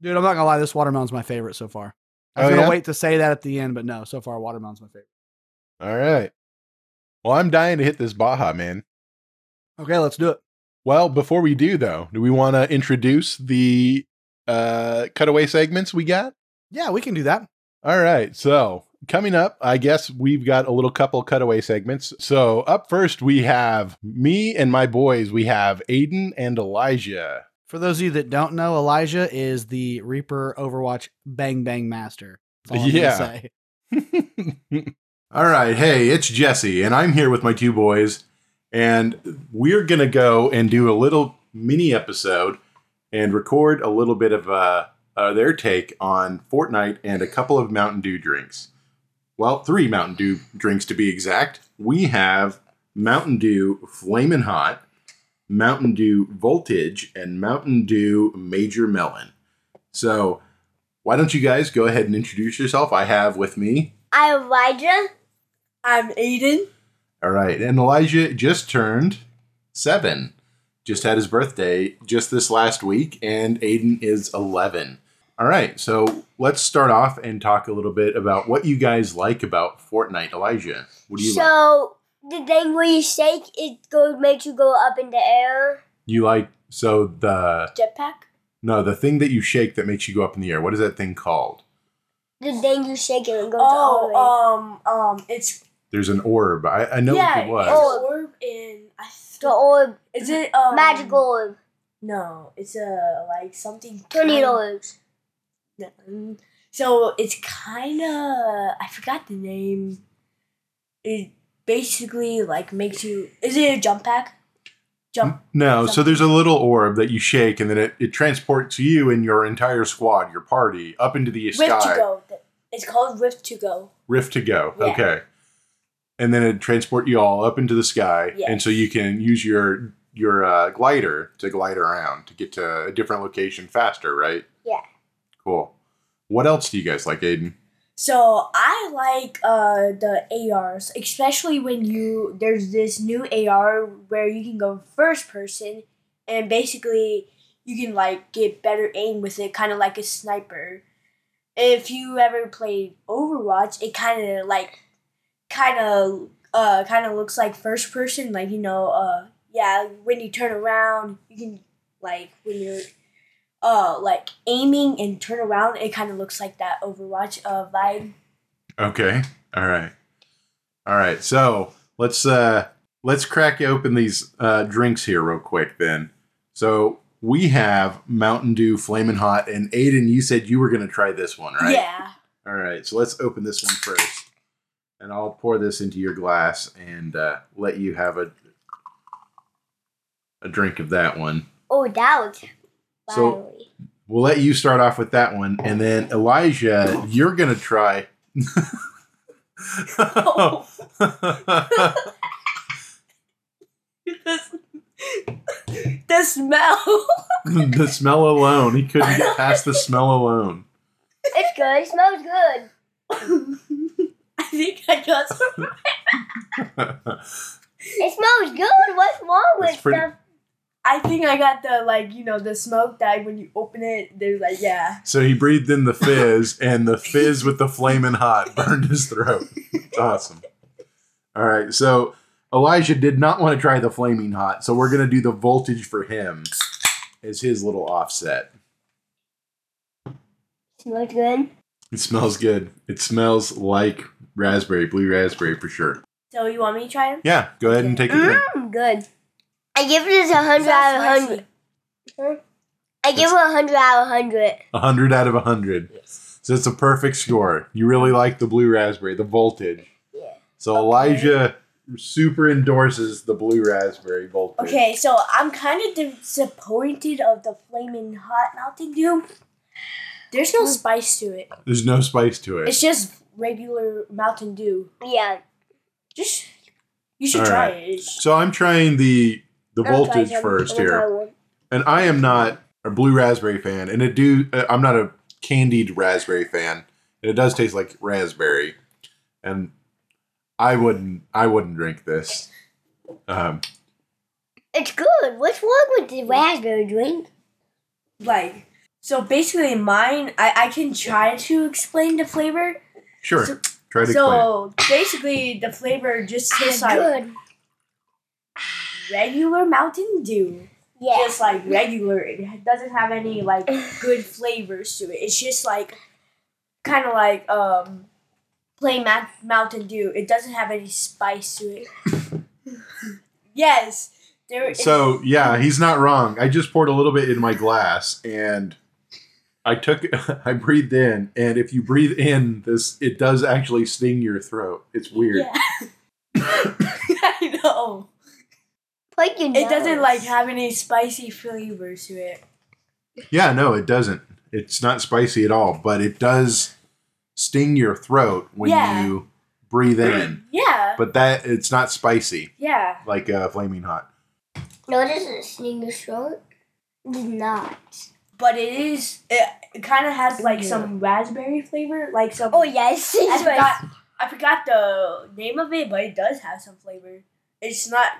Dude, I'm not gonna lie. This watermelon's my favorite so far. I was Oh, gonna yeah? wait to say that at the end, but no. So far, watermelon's my favorite. All right. Well, I'm dying to hit this Baja, man. Okay, let's do it. Well, before we do, though, do we want to introduce the uh cutaway segments we got? Yeah, we can do that. All right. So coming up, I guess we've got a little couple cutaway segments. So up first, we have me and my boys. We have Aiden and Elijah. For those of you that don't know, Elijah is the Reaper Overwatch Bang Bang Master. Yeah. All right. Hey, it's Jesse, and I'm here with my two boys, and we're going to go and do a little mini episode and record a little bit of uh, uh, their take on Fortnite and a couple of Mountain Dew drinks. Well, three Mountain Dew drinks to be exact. We have Mountain Dew Flamin' Hot, Mountain Dew Voltage, and Mountain Dew Major Melon. So, why don't you guys go ahead and introduce yourself? I have with me I'm Elijah. I'm Aiden. All right. And Elijah just turned seven, just had his birthday just this last week, and Aiden is 11. All right. So let's start off and talk a little bit about what you guys like about Fortnite. Elijah, what do you like? so the thing where you shake, it goes makes you go up in the air. You like, so the, Jetpack. no, the thing that you shake that makes you go up in the air, what is that thing called? The thing you shake it and goes all the way. Oh, um, um, it's There's an orb. I, I know yeah, what it was. it's Oh. orb in. I the th- orb, is it um, magic orb, No, it's a like something. tornado kind- orbs. So it's kind of I forgot the name. It basically like makes you. Is it a jump pack? Jump. No, so there's a little orb that you shake, and then it, it transports you and your entire squad, your party, up into the Rift sky. to go. It's called Rift to go. Rift to go. Yeah. Okay. And then it transport you all up into the sky, Yes. and so you can use your your uh, glider to glide around to get to a different location faster, right? Yeah. Cool. What else do you guys like, Aiden? So I like uh the ARs, especially when you there's this new AR where you can go first person and basically you can like get better aim with it, kind of like a sniper. if you ever played Overwatch, it kind of like kind of uh kind of looks like first person. Like you know, uh yeah, when you turn around, you can like when you're uh like aiming and turn around, it kind of looks like that Overwatch uh vibe. Okay. All right. All right. So let's uh let's crack open these uh drinks here real quick then. So we have Mountain Dew Flamin' Hot, and Aiden, you said you were gonna try this one, right? Yeah. All right. So let's open this one first, and I'll pour this into your glass and uh, let you have a a drink of that one. Oh, that was So- We'll let you start off with that one, and then Elijah, you're gonna try. the smell. the smell alone. He couldn't get past the smell alone. It's good. It smells good. I think I got some. It smells good. What's wrong with It's pretty- stuff? I think I got the like you know the smoke that when you open it, there's like yeah. so he breathed in the fizz, and the fizz with the flaming hot burned his throat. It's awesome. All right, so Elijah did not want to try the flaming hot, so we're gonna do the voltage for him as his little offset. Smells good. It smells good. It smells like raspberry, blue raspberry for sure. So you want me to try them? Yeah, go ahead and take a drink. Mmm, good. I give this a hundred out of hundred. I give it a hundred out of hundred. A hundred out of a hundred. Yes. So it's a perfect score. You really like the blue raspberry, the voltage. Yeah. So Elijah super endorses the blue raspberry voltage. Okay, so I'm kind of disappointed of the flaming hot Mountain Dew. There's no mm. spice to it. There's no spice to it. It's just regular Mountain Dew. Yeah. Just you should All try right. it. It's- So I'm trying the the I'll try voltage some. first I'll try here, one. and I am not a blue raspberry fan, and it do uh, I'm not a candied raspberry fan, and it does taste like raspberry, and I wouldn't I wouldn't drink this. Um, It's good. What's wrong with the raspberry drink? like so basically mine I, I can try to explain the flavor sure, So- try to explain. so basically the flavor just tastes like good. regular mountain dew Yeah. just like regular it doesn't have any like good flavors to it it's just like kind of like um plain ma- mountain dew it doesn't have any spice to it yes there is So yeah, he's not wrong. I just poured a little bit in my glass and I took I breathed in and if you breathe in this it does actually sting your throat. It's weird. yeah i know Plug your it doesn't like have any spicy flavors to it Yeah, no, it doesn't. It's not spicy at all, but it does sting your throat when Yeah. you breathe in. yeah But that it's not spicy yeah like uh, flaming hot. No, it doesn't sting your throat. It does not. But it is it, it kind of has like some raspberry flavor like some Oh yes, I it's forgot I forgot the name of it, but it does have some flavor. It's not.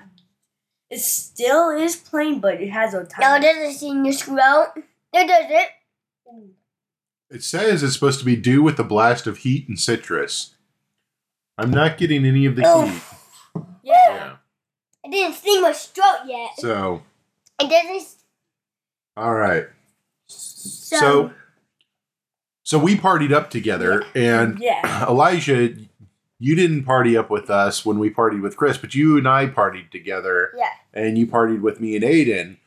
It still is plain, but it has a No, it tiny. doesn't sting your throat. It doesn't. It says it's supposed to be due with the blast of heat and citrus. I'm not getting any of the Oh. heat. yeah. Yeah. It didn't sting my throat yet. So, It doesn't. all right. So, So, so we partied up together, and Yeah. Elijah, you didn't party up with us when we partied with Chris, but you and I partied together, Yeah. and you partied with me and Aiden.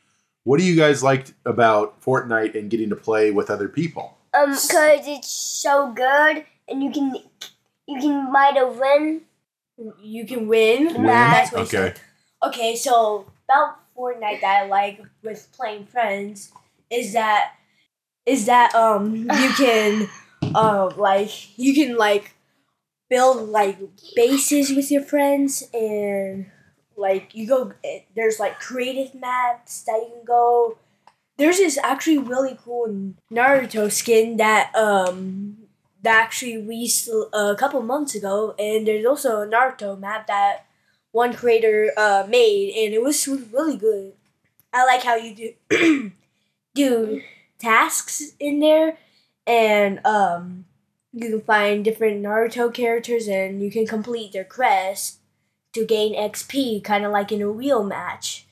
What do you guys liked about Fortnite and getting to play with other people? um, cause it's so good, and you can, you can might have win. You can win. Win? That's what Okay. Okay, so about Fortnite that I like with playing friends is that is that um you can uh like you can like build like bases with your friends and like you go eh, there's like creative maps that you can go there's this actually really cool Naruto skin that um that actually released a couple months ago and there's also a Naruto map that one creator uh made and it was really good. I like how you do do tasks in there and um, you can find different Naruto characters, and you can complete their quests to gain XP, kind of like in a real match.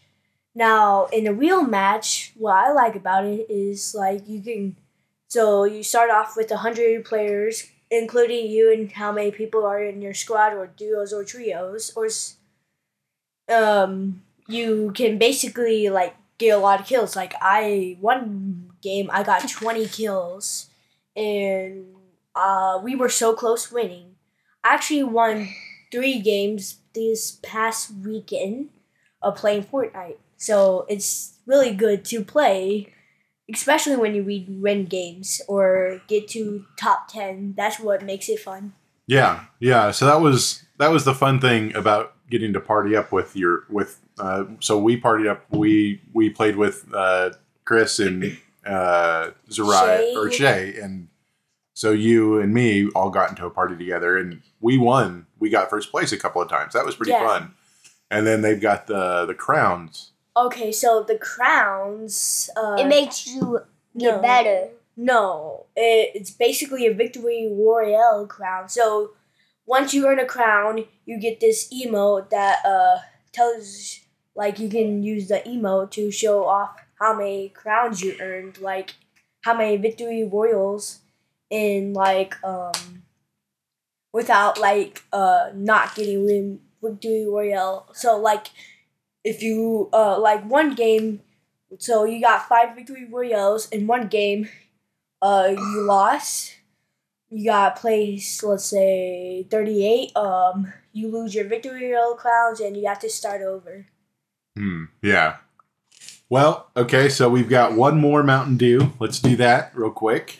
Now, in a real match, what I like about it is like you can. So you start off with hundred players, including you and how many people are in your squad, or duos, or trios, or um, you can basically like get a lot of kills. Like I one game I got twenty kills, and uh, we were so close winning. I actually won three games this past weekend of playing Fortnite. So it's really good to play, especially when you win games or get to top ten. That's what makes it fun. Yeah, yeah. So that was that was the fun thing about getting to party up with your with. Uh, so we partied up. We we played with uh, Chris and uh, Zariah Shay. or Shay, and so you and me all got into a party together, and we won. We got first place a couple of times. That was pretty Yeah. fun. And then they've got the the crowns. Okay, so the crowns. Uh, It makes you get no. better. No, it, it's basically a victory royale crown. So once you earn a crown, you get this emote that uh tells like you can use the emote to show off how many crowns you earned, like how many victory royales in like um without like uh not getting win victory royale. So like if you uh like one game so you got five victory royales in one game uh you lost you got place let's say 38 um you lose your victory royale crowns and you have to start over Hmm. Yeah. Well, okay. So we've got one more Mountain Dew. Let's do that real quick.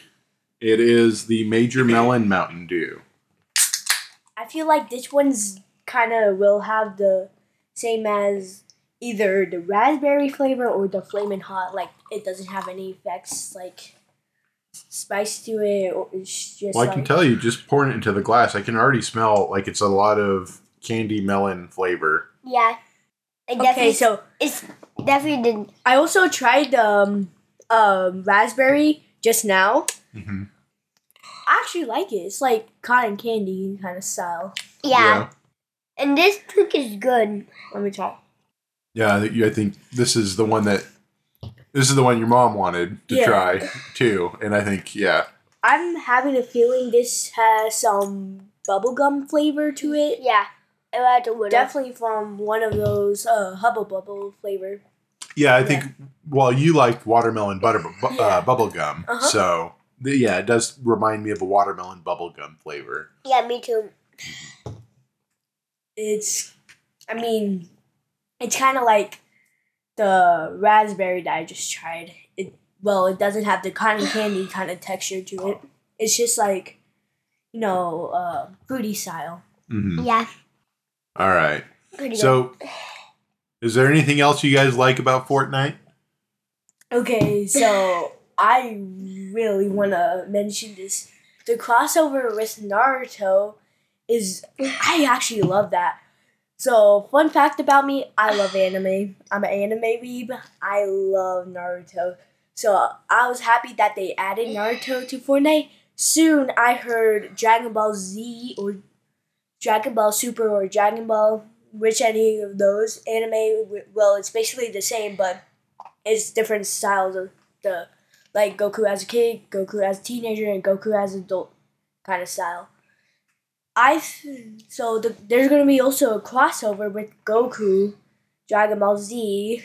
It is the Major Melon Mountain Dew. i feel like this one's kind of will have the same as either the raspberry flavor or the flaming hot like it doesn't have any effects like spice to it or it's just Well, I like, can tell you, just pouring it into the glass, I can already smell like it's a lot of candy melon flavor. Yeah. It okay so it's definitely the i also tried um um raspberry just now Mm-hmm. I actually like it. It's like cotton candy kind of style. yeah. And this drink is good. Let me try. Yeah, I think- this is the one that this is the one your mom wanted to Yeah. try too, and I think yeah, I'm having a feeling this has some bubblegum flavor to it. Yeah. I like the. Definitely from one of those uh, Hubba Bubba flavor. Yeah. I think well, you like watermelon butter bu- Yeah. uh, bubble gum, Uh-huh. so the, yeah, it does remind me of a watermelon bubble gum flavor. Yeah, me too. It's, I mean, it's kind of like the raspberry that I just tried. It well, it doesn't have the cotton candy kind of texture to it. It's just like, you know, uh, fruity style. hmm Yeah. All right. Pretty good. So, is there anything else you guys like about Fortnite? Okay, so I really want to mention this. The crossover with Naruto is I actually love that. So, fun fact about me, I love anime. I'm an anime weeb. I love Naruto. So, I was happy that they added Naruto to Fortnite. Soon, I heard Dragon Ball Z or Dragon Ball Super or Dragon Ball, which any of those anime, well, it's basically the same, but it's different styles of the like Goku as a kid, Goku as a teenager, and Goku as an adult kind of style. I so the, there's gonna be also a crossover with Goku, Dragon Ball Z,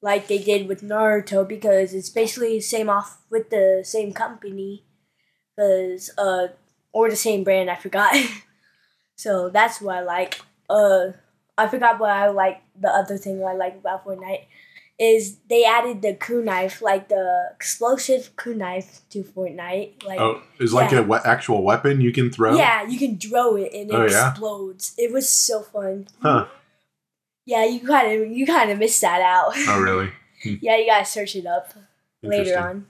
like they did with Naruto because it's basically same off with the same company, cause uh or the same brand I forgot. so that's what I like. Uh, I forgot what I like. The other thing I like about Fortnite is they added the kunai, like the explosive kunai to Fortnite. Like Oh, is like Yeah. a we- actual weapon you can throw? yeah, you can throw it and it Oh, yeah? explodes. It was so fun. Huh. Yeah, you kind of you kind of missed that out. Oh, really? yeah, you gotta search it up later on.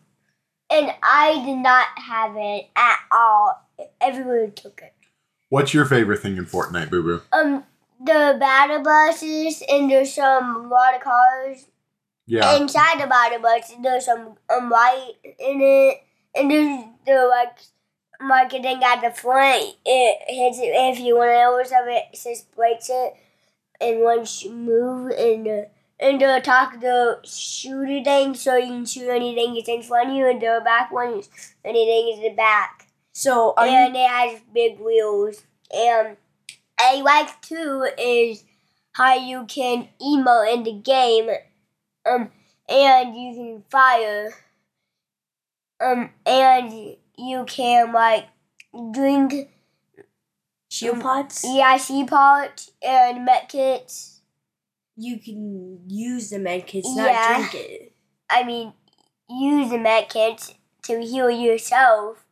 and I did not have it at all. Everyone took it. What's your favorite thing in Fortnite, Boo Boo? Um, the battle buses and there's some water cars Yeah. inside the battle bus. There's some um light in it, and there's the like marketing at the front. It hits it if you want to know what's of it. Says breaks it, and once you move and the and the top the shooter thing, so you can shoot anything that's in front of you, and the back one is anything in the back. So are you and it has big wheels. And I like too is how you can emote in the game, um, and you can fire, um, and you can like drink shield pods? EIC pots and med kits. You can use the med kits, Yeah. not drink it. I mean, use the med kits to heal yourself,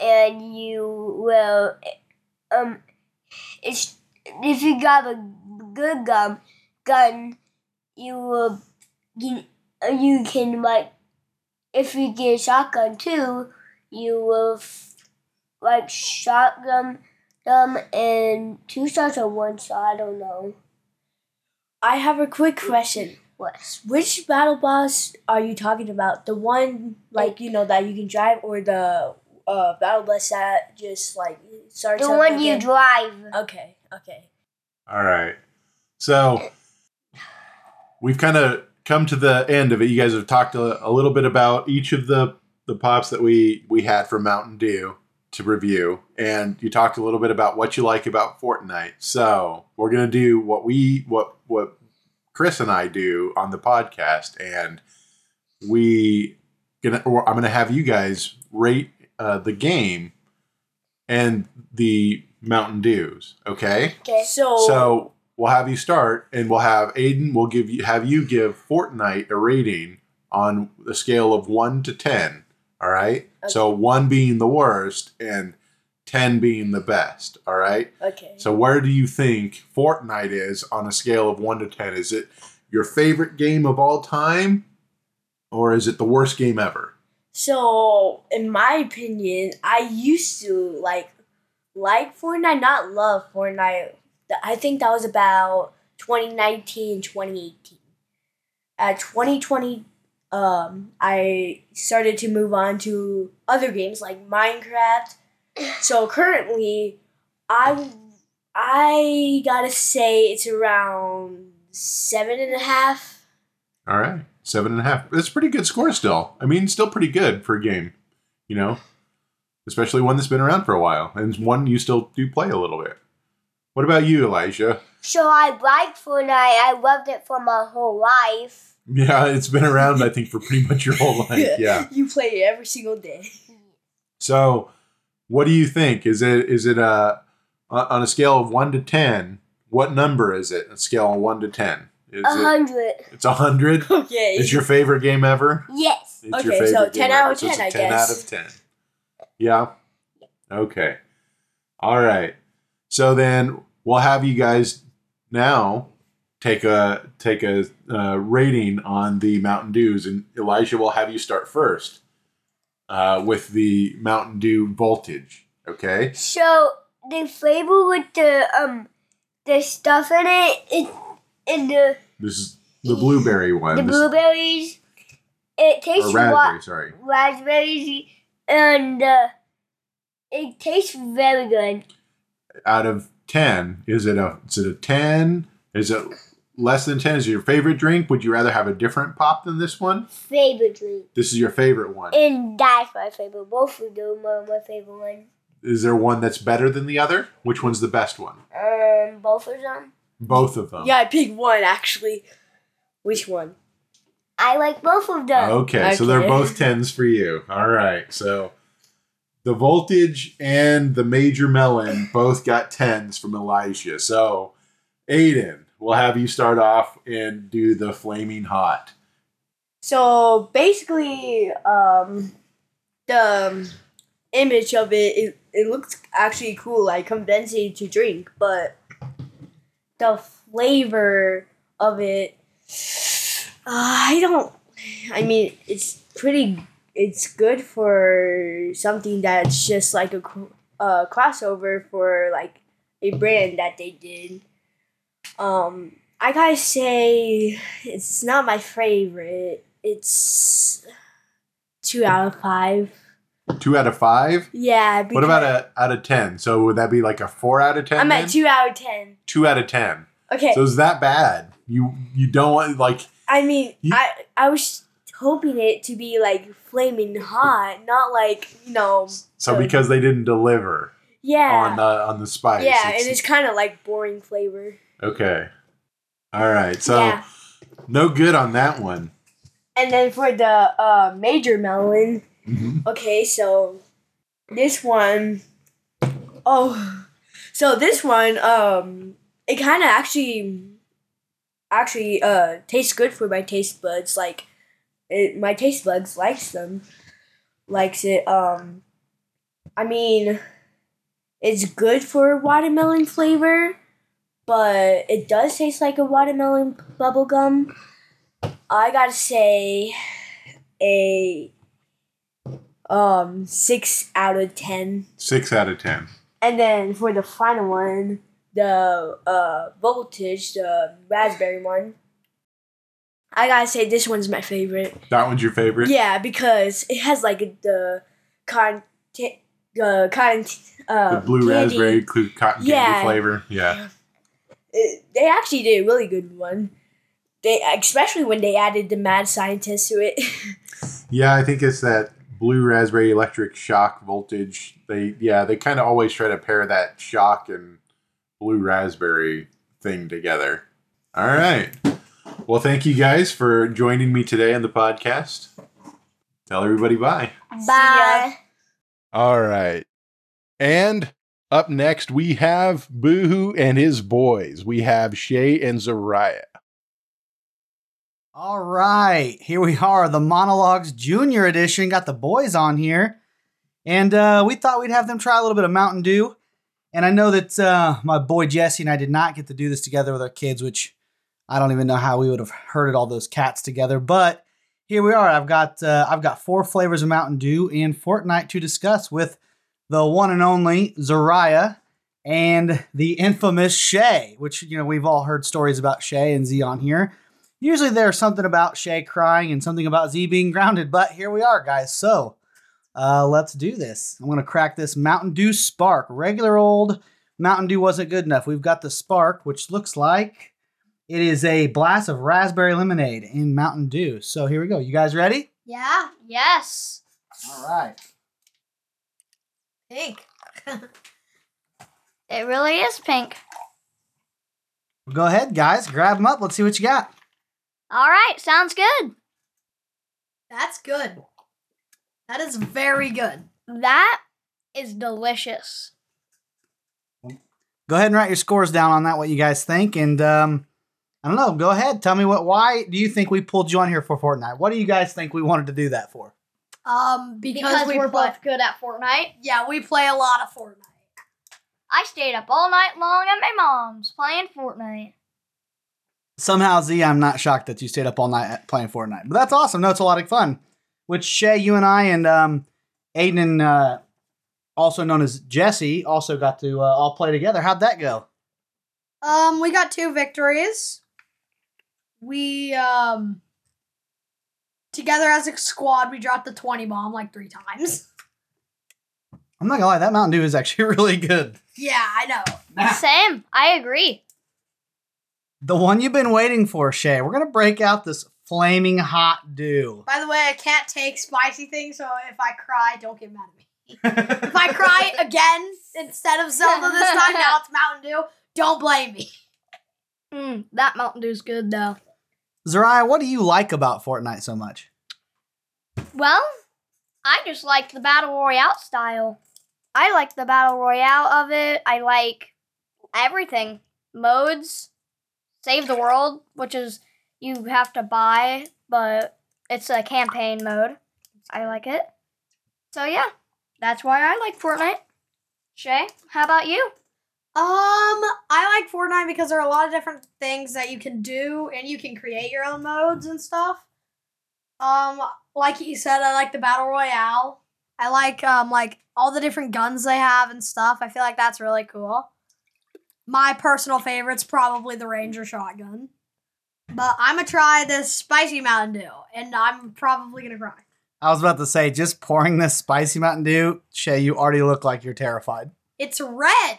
and you will. Um, it's if you grab a good gun, gun, you will. You, you can like, if you get a shotgun too, you will f- like shotgun them and two shots or one shot. I don't know I have a quick question. what. Which battle bus are you talking about? The one like you know that you can drive, or the uh, battle bus that just like starts? The up one you drive. Okay, okay. All right. So we've kind of come to the end of it. You guys have talked a, a little bit about each of the the pops that we we had from Mountain Dew to review, and you talked a little bit about what you like about Fortnite. So we're gonna do what we what what Chris and I do on the podcast, and we gonna or I'm gonna have you guys rate uh, the game and the Mountain Dews. Okay. Okay. So, So we'll have you start, and we'll have Aiden. We'll give you have you give Fortnite a rating on a scale of one to ten. All right. Okay. So one being the worst, and ten being the best. All right. okay. So where do you think Fortnite is on a scale of one to ten? Is it your favorite game of all time, or is it the worst game ever? So, in my opinion, I used to like like Fortnite, not love Fortnite. Th- I think that was about 2019, 2018. At 2020, um, I started to move on to other games like Minecraft. So currently, I I gotta say it's around seven and a half. All right, seven and a half. That's a pretty good score still. I mean, still pretty good for a game, you know, especially one that's been around for a while and one you still do play a little bit. What about you, Elijah? So I liked Fortnite. I loved it for my whole life. Yeah, it's been around, I think, for pretty much your whole life. Yeah. You play it every single day. So, what do you think? Is it is it uh on on a scale of one to ten? What number is it? A scale of one to ten? Is A it? hundred. It's a hundred. Okay. It's your favorite game ever. Yes. It's Okay, so 10 game out of So 10, a I 10 guess. out of 10. Yeah. Okay. All right. So then we'll have you guys now take a take a uh, rating on the Mountain Dews, and Elijah will have you start first uh, with the Mountain Dew voltage. Okay. So the flavor with the um the stuff in it, it in the This is the blueberry one. the This- blueberries, it tastes or wa- raspberry. Sorry. raspberries, and uh, it tastes very good. Out of ten, is it a is it a ten? Is it less than ten? Is it your favorite drink? Would you rather have a different pop than this one? Favorite drink, This is your favorite one. and that's my favorite. Both of them are my favorite one. Is there one that's better than the other? Which one's the best one? Um, both of them. Both of them. Yeah, I picked one actually. Which one? I like both of them. Okay, so they're both tens for you. All right. So the voltage and the major melon both got tens from Elijah. So Aiden, we'll have you start off and do the flaming hot. So basically, um, the image of it, it, it looks actually cool, like condensing to drink, but the flavor of it, uh, I don't. I mean, it's pretty. It's good for something that's just like a uh, crossover for like a brand that they did. Um, I gotta say, it's not my favorite. It's two out of five. Two out of five. Yeah. What about a out of ten? So would that be like a four out of ten? I'm then? at two out of ten. Two out of ten. Okay. So is that bad? You you don't want like I mean, You- I I was hoping it to be like flaming hot, not like you know. so So- because they didn't deliver Yeah. on the on the spice. yeah, and it's kind of like boring flavor. okay. All right. So yeah. no good on that one. And then for the uh, major melon, Mhm. okay, so this one, oh, so this one, um, it kind of actually, actually, uh, tastes good for my taste buds. Like, it, my taste buds likes them, likes it. Um, I mean, it's good for watermelon flavor, but it does taste like a watermelon bubble gum. I gotta say a um six out of ten. Six out of ten. And then for the final one, the uh voltage, the raspberry one. I gotta say this one's my favorite. That one's your favorite. Yeah, because it has like the cotton, the cotton, uh, The blue candy. raspberry cotton candy Yeah. flavor. Yeah. It, they actually did a really good one. They especially when they added the mad scientist to it. Yeah, I think it's that blue raspberry electric shock voltage. They yeah, they kind of always try to pair that shock and blue raspberry thing together. All right. Well, thank you guys for joining me today on the podcast. Tell everybody bye. Bye. All right. And up next, we have Boohoo and his boys. We have Shay and Zariah. All right, here we are, the Mana Logs Junior Edition. Got the boys on here, and uh, we thought we'd have them try a little bit of Mountain Dew. And I know that uh, my boy Jesse and I did not get to do this together with our kids, which I don't even know how we would have herded all those cats together. But here we are. I've got uh, I've got four flavors of Mountain Dew and Fortnite to discuss with the one and only Zariah and the infamous Shay, which you know we've all heard stories about Shay and Z on here. Usually there's something about Shay crying and something about Z being grounded, but here we are, guys. So uh, let's do this. I'm gonna crack this Mountain Dew Spark. Regular old Mountain Dew wasn't good enough. We've got the Spark, which looks like it is a blast of raspberry lemonade in Mountain Dew. So here we go. You guys ready? Yeah. Yes. All right. Pink. it really is pink. Go ahead, guys. Grab them up. Let's see what you got. All right. Sounds good. That's good. That is very good. That is delicious. Go ahead and write your scores down on that. What you guys think, and um, I don't know. Go ahead. Tell me what. Why do you think we pulled you on here for Fortnite? What do you guys think we wanted to do that for? Um, because, Because, we we're play, both good at Fortnite. yeah, we play a lot of Fortnite. I stayed up all night long at my mom's playing Fortnite. Somehow, Z, I'm not shocked that you stayed up all night playing Fortnite, but that's awesome. No, it's a lot of fun. Which Shay, you and I, and um, Aiden, and uh, also known as Jesse, also got to uh, all play together. How'd that go? Um, we got two victories. We um together as a squad, we dropped the twenty bomb like three times. I'm not gonna lie, that Mountain Dew is actually really good. Yeah, I know. Same. I agree. The one you've been waiting for, Shay. We're gonna break out this flaming hot dew. By the way, I can't take spicy things, so if I cry, don't get mad at me. If I cry again instead of Zelda this time, now it's Mountain Dew. Don't blame me. Mm, that Mountain Dew's good though. Zariah, what do you like about Fortnite so much? Well, I just like the battle royale style. I like the battle royale of it. I like everything. Modes, save the world, which is you have to buy, but it's a campaign mode. I like it. So yeah, that's why I like Fortnite. Shay, how about you? Um, I like Fortnite because there are a lot of different things that you can do, and you can create your own modes and stuff. Um, like you said, I like the battle royale. I like um like all the different guns they have and stuff. I feel like that's really cool. My personal favorite's probably the Ranger shotgun. But I'm gonna try this spicy Mountain Dew, and I'm probably gonna cry. I was about to say, just pouring this spicy Mountain Dew, Shay, you already look like you're terrified. It's red.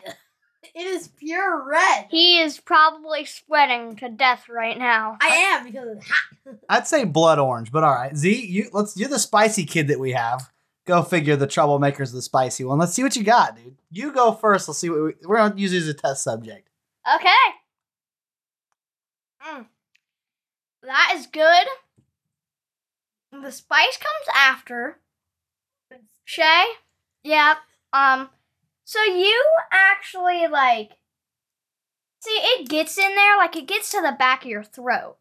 It is pure red. He is probably sweating to death right now. I am because it's hot. I'd say blood orange, but all right, Z, you let's you're the spicy kid that we have. Go figure. The troublemakers, the spicy one. Let's see what you got, dude. You go first. Let's see what we, we're gonna use you as a test subject. Okay. Mm. That is good. The spice comes after. Shay? Yeah. Um so you actually like See, it gets in there like it gets to the back of your throat.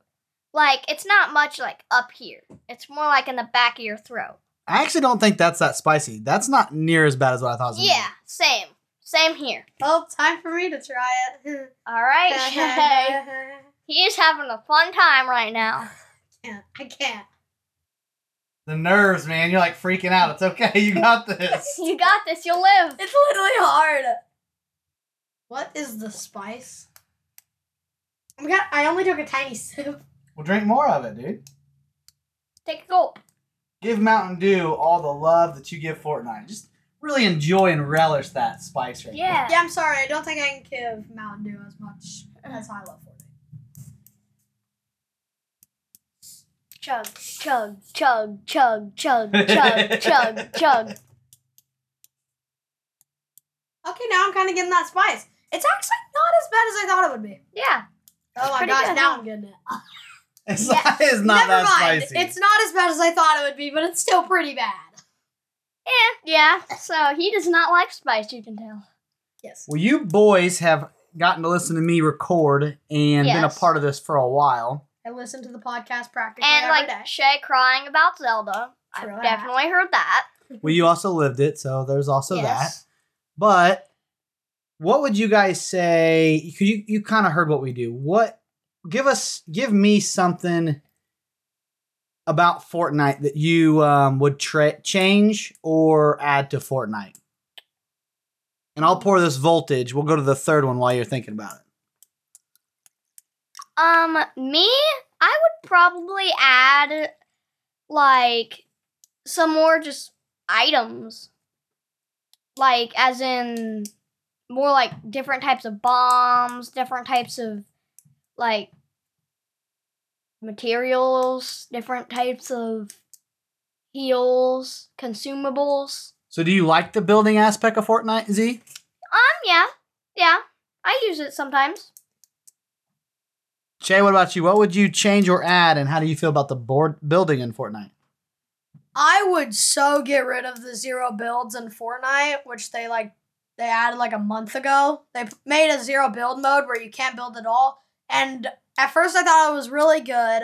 Like it's not much like up here. It's more like in the back of your throat. I actually don't think that's that spicy. That's not near as bad as what I thought. It was gonna Yeah, same. Same here. Well, time for me to try it. All right, Shay. He is having a fun time right now. can't. I can't. The nerves, man. You're like freaking out. It's okay. You got this. You got this. You'll live. It's literally hard. What is the spice? I got. I only took a tiny sip. Well, drink more of it, dude. Take a gulp. Give Mountain Dew all the love that you give Fortnite. Just really enjoy and relish that spice right there. Yeah. Yeah, I'm sorry. I don't think I can give Mountain Dew as much as I love Fortnite. Chug, chug, chug, chug, chug, chug, chug, chug. Okay, now I'm kind of getting that spice. It's actually not as bad as I thought it would be. Yeah. Oh my gosh, now? I'm getting it. It's, Yeah. not, it's not Never that mind. spicy. It's not as bad as I thought it would be, but it's still pretty bad. Yeah, yeah. So he does not like spice, you can tell. Yes. Well, you boys have gotten to listen to me record and been a part of this for a while. I listen to the podcast practically And every like day. Shay crying about Zelda. True I've that. definitely heard that. Well, you also lived it, so there's also that. But what would you guys say? 'cause You you kind of heard what we do. What give us give me something about Fortnite that you um, would tra- change or add to Fortnite. And I'll pour this voltage. We'll go to the third one while you're thinking about it. Um, me, I would probably add like some more just items. Like as in more like different types of bombs, different types of like materials, different types of heals, consumables. So, do you like the building aspect of Fortnite, Z? Um, yeah. Yeah. I use it sometimes. Shay, what about you? What would you change or add, and how do you feel about the board building in Fortnite? I would so get rid of the zero builds in Fortnite, which they like they added like a month ago. They made a zero build mode where you can't build at all. And at first I thought it was really good,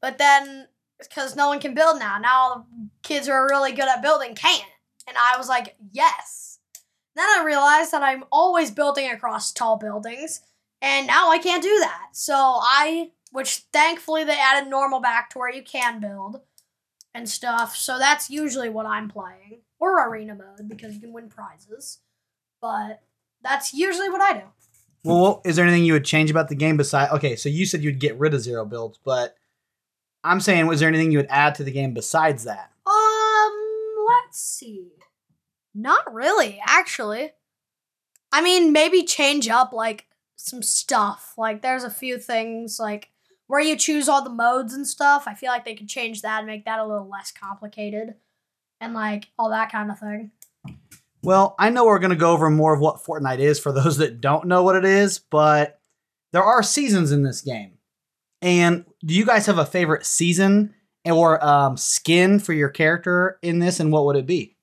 but then because no one can build now, now all the kids who are really good at building can't. And I was like, yes. Then I realized that I'm always building across tall buildings, and now I can't do that. So I, which thankfully they added normal back to where you can build and stuff. So that's usually what I'm playing. Or arena mode because you can win prizes. But that's usually what I do. Well, what- is there anything you would change about the game besides? Okay, so you said you'd get rid of zero builds, but I'm saying, was there anything you would add to the game besides that? Um, let's see. Not really, actually. I mean, maybe change up like some stuff. Like there's a few things like where you choose all the modes and stuff. I feel like they could change that and make that a little less complicated. And like all that kind of thing. Well, I know we're going to go over more of what Fortnite is for those that don't know what it is, but there are seasons in this game. And do you guys have a favorite season or um, skin for your character in this, and what would it be?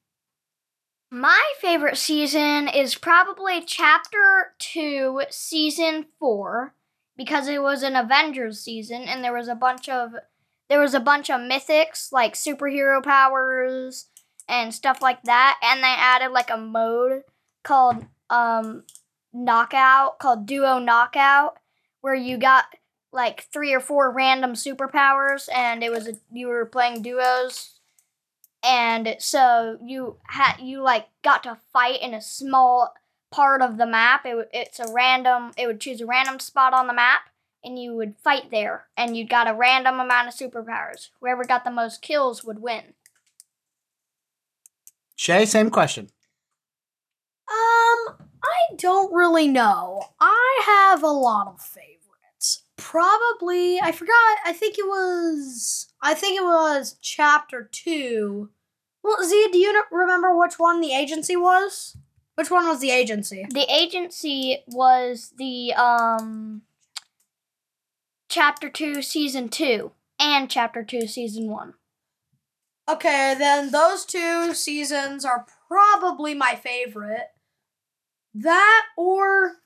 My favorite season is probably Chapter 2, Season 4, because it was an Avengers season and there was a bunch of there was a bunch of mythics like superhero powers and stuff like that and they added like a mode called um knockout called duo knockout where you got like three or four random superpowers and it was a, you were playing duos and so you had you like got to fight in a small part of the map. It, it's a random. It would choose a random spot on the map, and you would fight there, and you got a random amount of superpowers. Whoever got the most kills would win. Shay, same question. Um, I don't really know. I have a lot of favorites. Probably, I forgot. I think it was. I think it was chapter two. Well, Zia, do you remember which one the agency was? Which one was the agency? The agency was the um chapter 2 season 2 and chapter 2 season 1. Okay, then those two seasons are probably my favorite. That or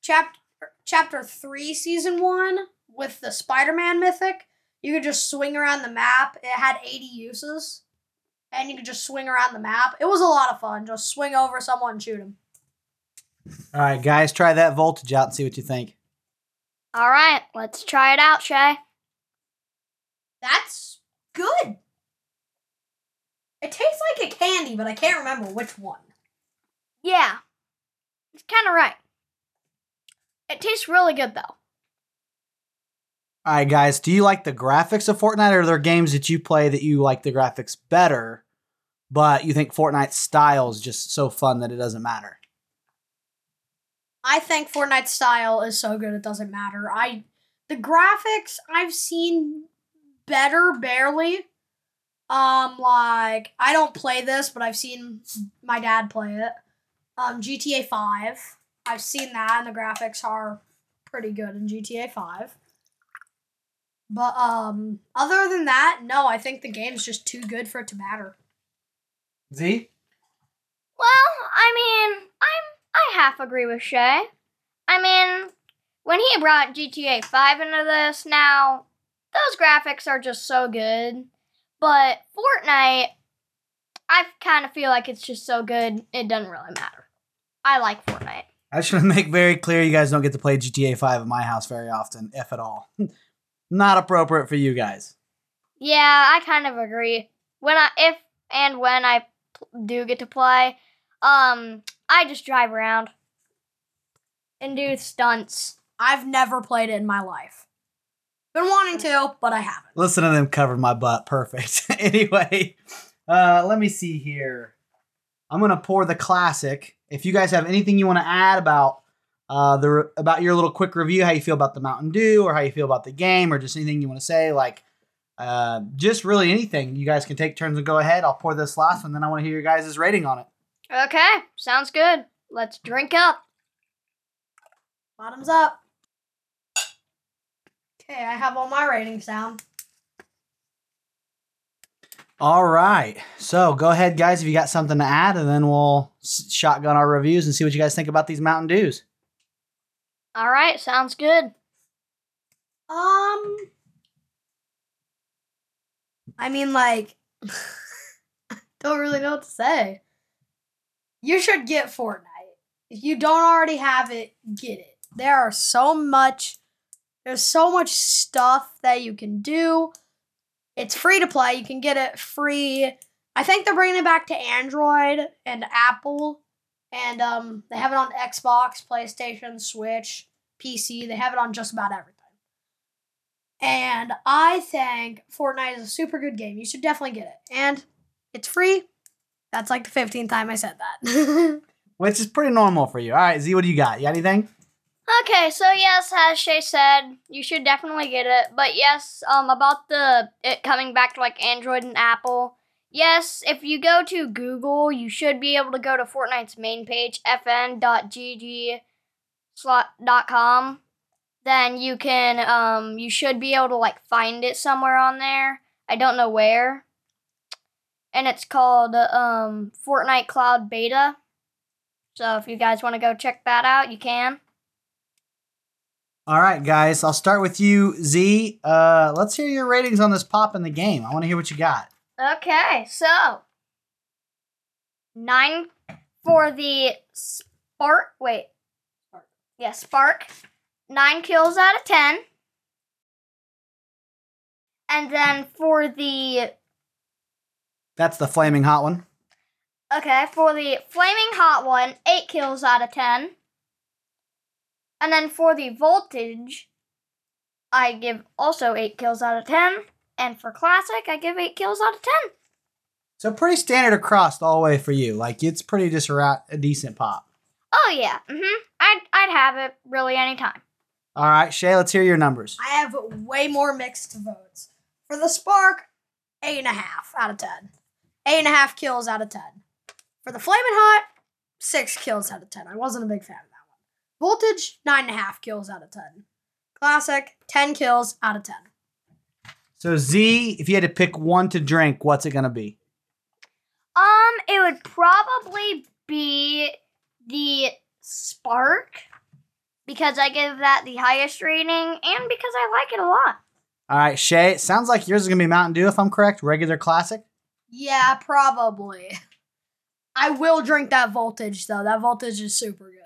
chapter chapter three, season one, with the Spider-Man mythic. You could just swing around the map. It had 80 uses. And you could just swing around the map. It was a lot of fun. Just swing over someone and shoot him. All right, guys, try that voltage out and see what you think. All right, let's try it out, Shay. That's good. It tastes like a candy, but I can't remember which one. Yeah. It's kind of right. It tastes really good though. All right, guys, do you like the graphics of Fortnite or are there games that you play that you like the graphics better, but you think Fortnite's style is just so fun that it doesn't matter? I think Fortnite's style is so good it doesn't matter. I the graphics I've seen better barely. Um like I don't play this, but I've seen my dad play it. Um GTA 5. I've seen that and the graphics are pretty good in GTA 5. But um other than that, no, I think the game's just too good for it to matter. Z? Well, I mean, I'm I half agree with Shay. I mean, when he brought GTA 5 into this, now those graphics are just so good. But Fortnite, I kind of feel like it's just so good, it doesn't really matter. I like Fortnite. I just want to make very clear you guys don't get to play GTA 5 at my house very often, if at all. Not appropriate for you guys. Yeah, I kind of agree. When I if and when I pl- do get to play, um, I just drive around and do stunts. I've never played it in my life. Been wanting to, but I haven't. Listen to them cover my butt. Perfect. anyway, uh, let me see here. I'm gonna pour the classic. If you guys have anything you want to add about uh, the about your little quick review, how you feel about the Mountain Dew, or how you feel about the game, or just anything you want to say, like uh, just really anything, you guys can take turns and go ahead. I'll pour this last one, then I want to hear your guys' rating on it. Okay, sounds good. Let's drink up. Bottoms up. Okay, I have all my ratings down. All right. So go ahead, guys, if you got something to add, and then we'll shotgun our reviews and see what you guys think about these Mountain Dews. All right, sounds good. Um, I mean, like, don't really know what to say. You should get Fortnite. If you don't already have it, get it. There are so much, there's so much stuff that you can do. It's free to play. You can get it free. I think they're bringing it back to Android and Apple, and um, they have it on Xbox, PlayStation, Switch, PC. They have it on just about everything. And I think Fortnite is a super good game. You should definitely get it. And it's free. That's like the 15th time I said that. Which is pretty normal for you. All right, Z, what do you got? You got anything? Okay, so yes, as Shay said, you should definitely get it. But yes, um, about the it coming back to like Android and Apple. Yes, if you go to Google, you should be able to go to Fortnite's main page, fn.gg dot com. Then you can um you should be able to like find it somewhere on there. I don't know where. And it's called um Fortnite Cloud Beta. So if you guys want to go check that out, you can. All right, guys, I'll start with you, Z. Uh, let's hear your ratings on this pop in the game. I want to hear what you got. Okay, so nine for the spark. Wait, yeah, spark. Nine kills out of ten. And then for the That's the flaming hot one. okay for the flaming hot one, eight kills out of ten. And then for the voltage, I give also eight kills out of ten. And for classic, I give eight kills out of ten. So pretty standard across all the way for you. Like it's pretty just a, a decent pop. Oh yeah. Mm-hmm. I'd I'd have it really anytime. All right, Shay, let's hear your numbers. I have way more mixed votes. For the Spark, eight and a half out of ten. Eight and a half kills out of ten. For the flaming Hot, six kills out of ten. I wasn't a big fan of that one. Voltage, nine and a half kills out of ten. Classic, ten kills out of ten. So Z, if you had to pick one to drink, what's it gonna be? Um, it would probably be the Spark because I give that the highest rating and because I like it a lot. All right, Shay, it sounds like yours is gonna be Mountain Dew, if I'm correct. Regular classic. Yeah, probably. I will drink that voltage though. That voltage is super good.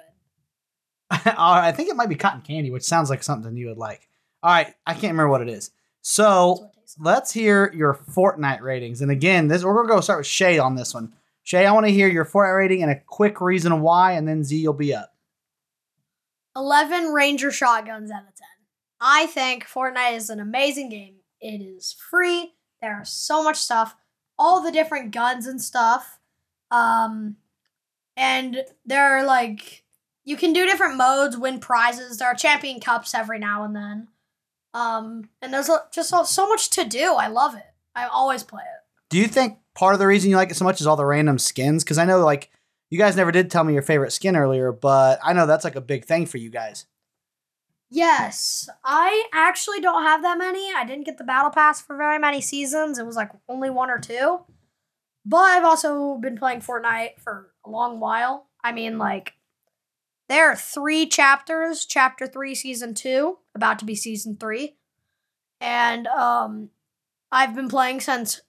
I think it might be cotton candy, which sounds like something you would like. All right, I can't remember what it is. So let's hear your Fortnite ratings. And again, this we're gonna go start with Shay on this one. Shay, I want to hear your Fortnite rating and a quick reason why, and then Z, you'll be up. 11 Ranger shotguns out of 10. I think Fortnite is an amazing game. It is free. There's so much stuff, all the different guns and stuff. Um, and there are like, you can do different modes, win prizes. There are champion cups every now and then. Um, and there's just so- so much to do. I love it. I always play it. Do you think part of the reason you like it so much is all the random skins? Because I know like you guys never did tell me your favorite skin earlier, but I know that's like a big thing for you guys. Yes, I actually don't have that many. I didn't get the battle pass for very many seasons. It was like only one or two. But I've also been playing Fortnite for a long while. I mean, like, there are three chapters chapter three, season two, about to be season three. And um, I've been playing since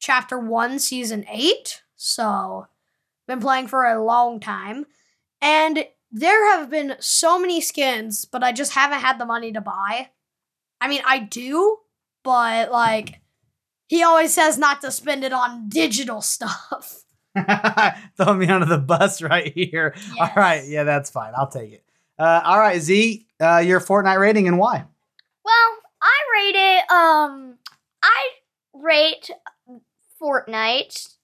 chapter one, season eight. So, been playing for a long time. And there have been so many skins, but I just haven't had the money to buy. I mean, I do, but like, he always says not to spend it on digital stuff. Throw me under the bus right here. All right, yeah, that's fine. I'll take it. Uh, all right, Z, uh, your Fortnite rating and why? Well, I rate it. Um, I rate Fortnite.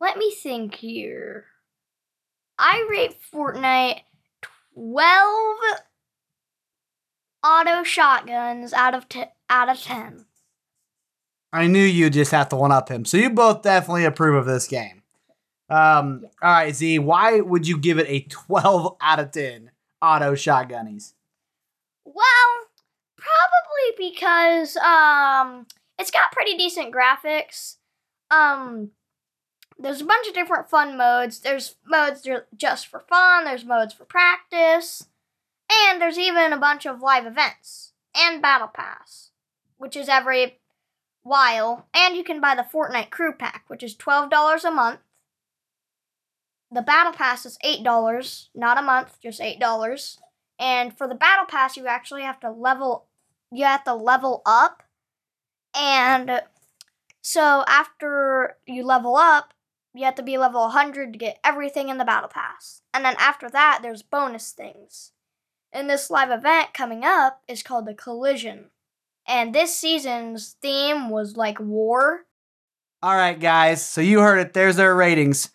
Let me think here. I rate Fortnite twelve auto shotguns out of t- out of ten. I knew you just have to one up him. So you both definitely approve of this game. Um, all right, Z, why would you give it a 12 out of 10 auto shotgunnies? Well, probably because um it's got pretty decent graphics. Um there's a bunch of different fun modes. There's modes just for fun, there's modes for practice, and there's even a bunch of live events and battle pass, which is every while, and you can buy the Fortnite crew pack, which is $12 a month. The battle pass is $8, not a month, just $8. And for the battle pass, you actually have to level. You have to level up, and so after you level up, you have to be level 100 to get everything in the battle pass. And then after that, there's bonus things. And this live event coming up is called the Collision. And this season's theme was like war. All right, guys. So you heard it. There's their ratings.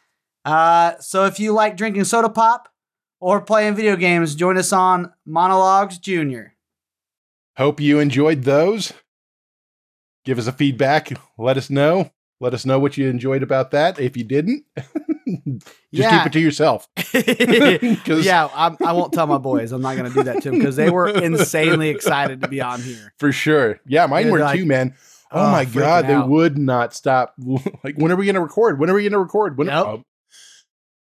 Uh, so if you like drinking soda pop or playing video games, join us on Mana Logs Junior. Hope you enjoyed those. Give us a feedback. Let us know. Let us know what you enjoyed about that. If you didn't, just Yeah. keep it to yourself. yeah, I'm, I won't tell my boys. I'm not going to do that to them because they were insanely excited to be on here. For sure. Yeah, mine They're were like, too, man. Oh, "Oh, my god, they would not stop. like, when are we gonna record? When are we gonna record? When Yep. oh.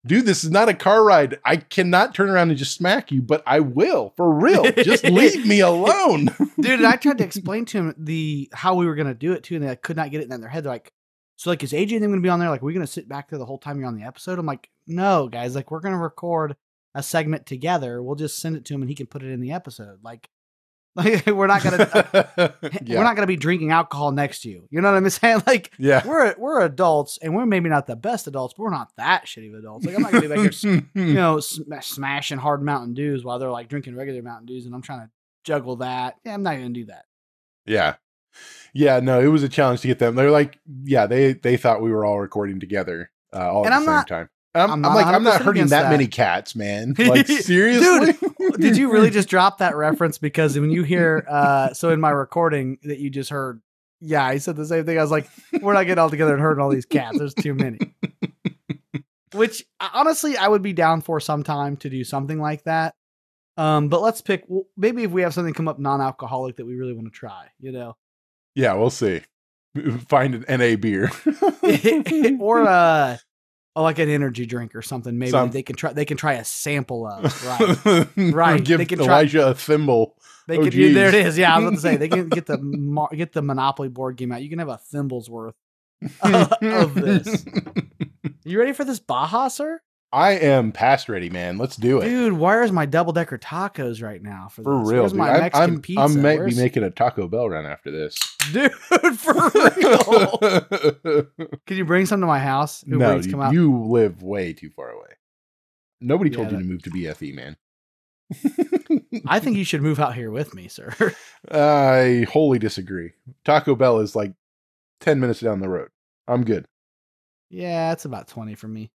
Dude, this is not a car ride. I cannot turn around and just smack you, but I will for real. Just leave me alone. dude. And I tried to explain to him the how we were gonna do it too, and they could not get it in their head. They're like, "So like, is AJ and them gonna be on there? Like, we're gonna sit back there the whole time you're on the episode?" I'm like, "No, guys. Like, we're gonna record a segment together. We'll just send it to him, and he can put it in the episode. Like, like we're not gonna yeah. Uh, we're not gonna be drinking alcohol next to you. You know what I'm saying? Like, yeah. we're we're adults, and we're maybe not the best adults, but we're not that shitty of adults. Like, I'm not gonna be s- you know, sm- smashing hard Mountain Dews while they're like drinking regular Mountain Dews, and I'm trying to juggle that. Yeah, I'm not gonna do that. Yeah. Yeah, no, it was a challenge to get them. They're like, yeah, they they thought we were all recording together uh, all And at I'm the same not- time. I'm, I'm I'm, like, I'm not hurting that, that. many cats, man. Like, seriously? Did you really just drop that reference? Because when you hear, uh, so in my recording that you just heard, yeah, I said the same thing. I was like, we're not getting all together and hurting all these cats. There's too many. Which uh, honestly, I would be down for sometime to do something like that. Um, but let's pick well, maybe if we have something come up non-alcoholic that we really want to try, you know, Yeah, we'll see. Find an NA beer. or uh, or like an energy drink or something. Maybe Some- they can try. They can try a sample of. Right. Right, Give they can try- Elijah a thimble. They Oh, could, yeah, there it is. Yeah, I was about to say they can get the get the Monopoly board game out. You can have a thimble's worth of this. You ready for this Baja, sir? I am past ready, man. Let's do it. Dude, where's my double decker tacos right now? For, For this? real, Where's dude. my I'm, Mexican I'm, pizza? I might be making a Taco Bell run after this. dude for real. Can you bring some to my house? No, you, come out. you live way too far away. Nobody told Yeah, you to move to BFE, man. I think you should move out here with me, sir. I wholly disagree. Taco Bell is like 10 minutes down the road. I'm good. yeah, it's about twenty for me.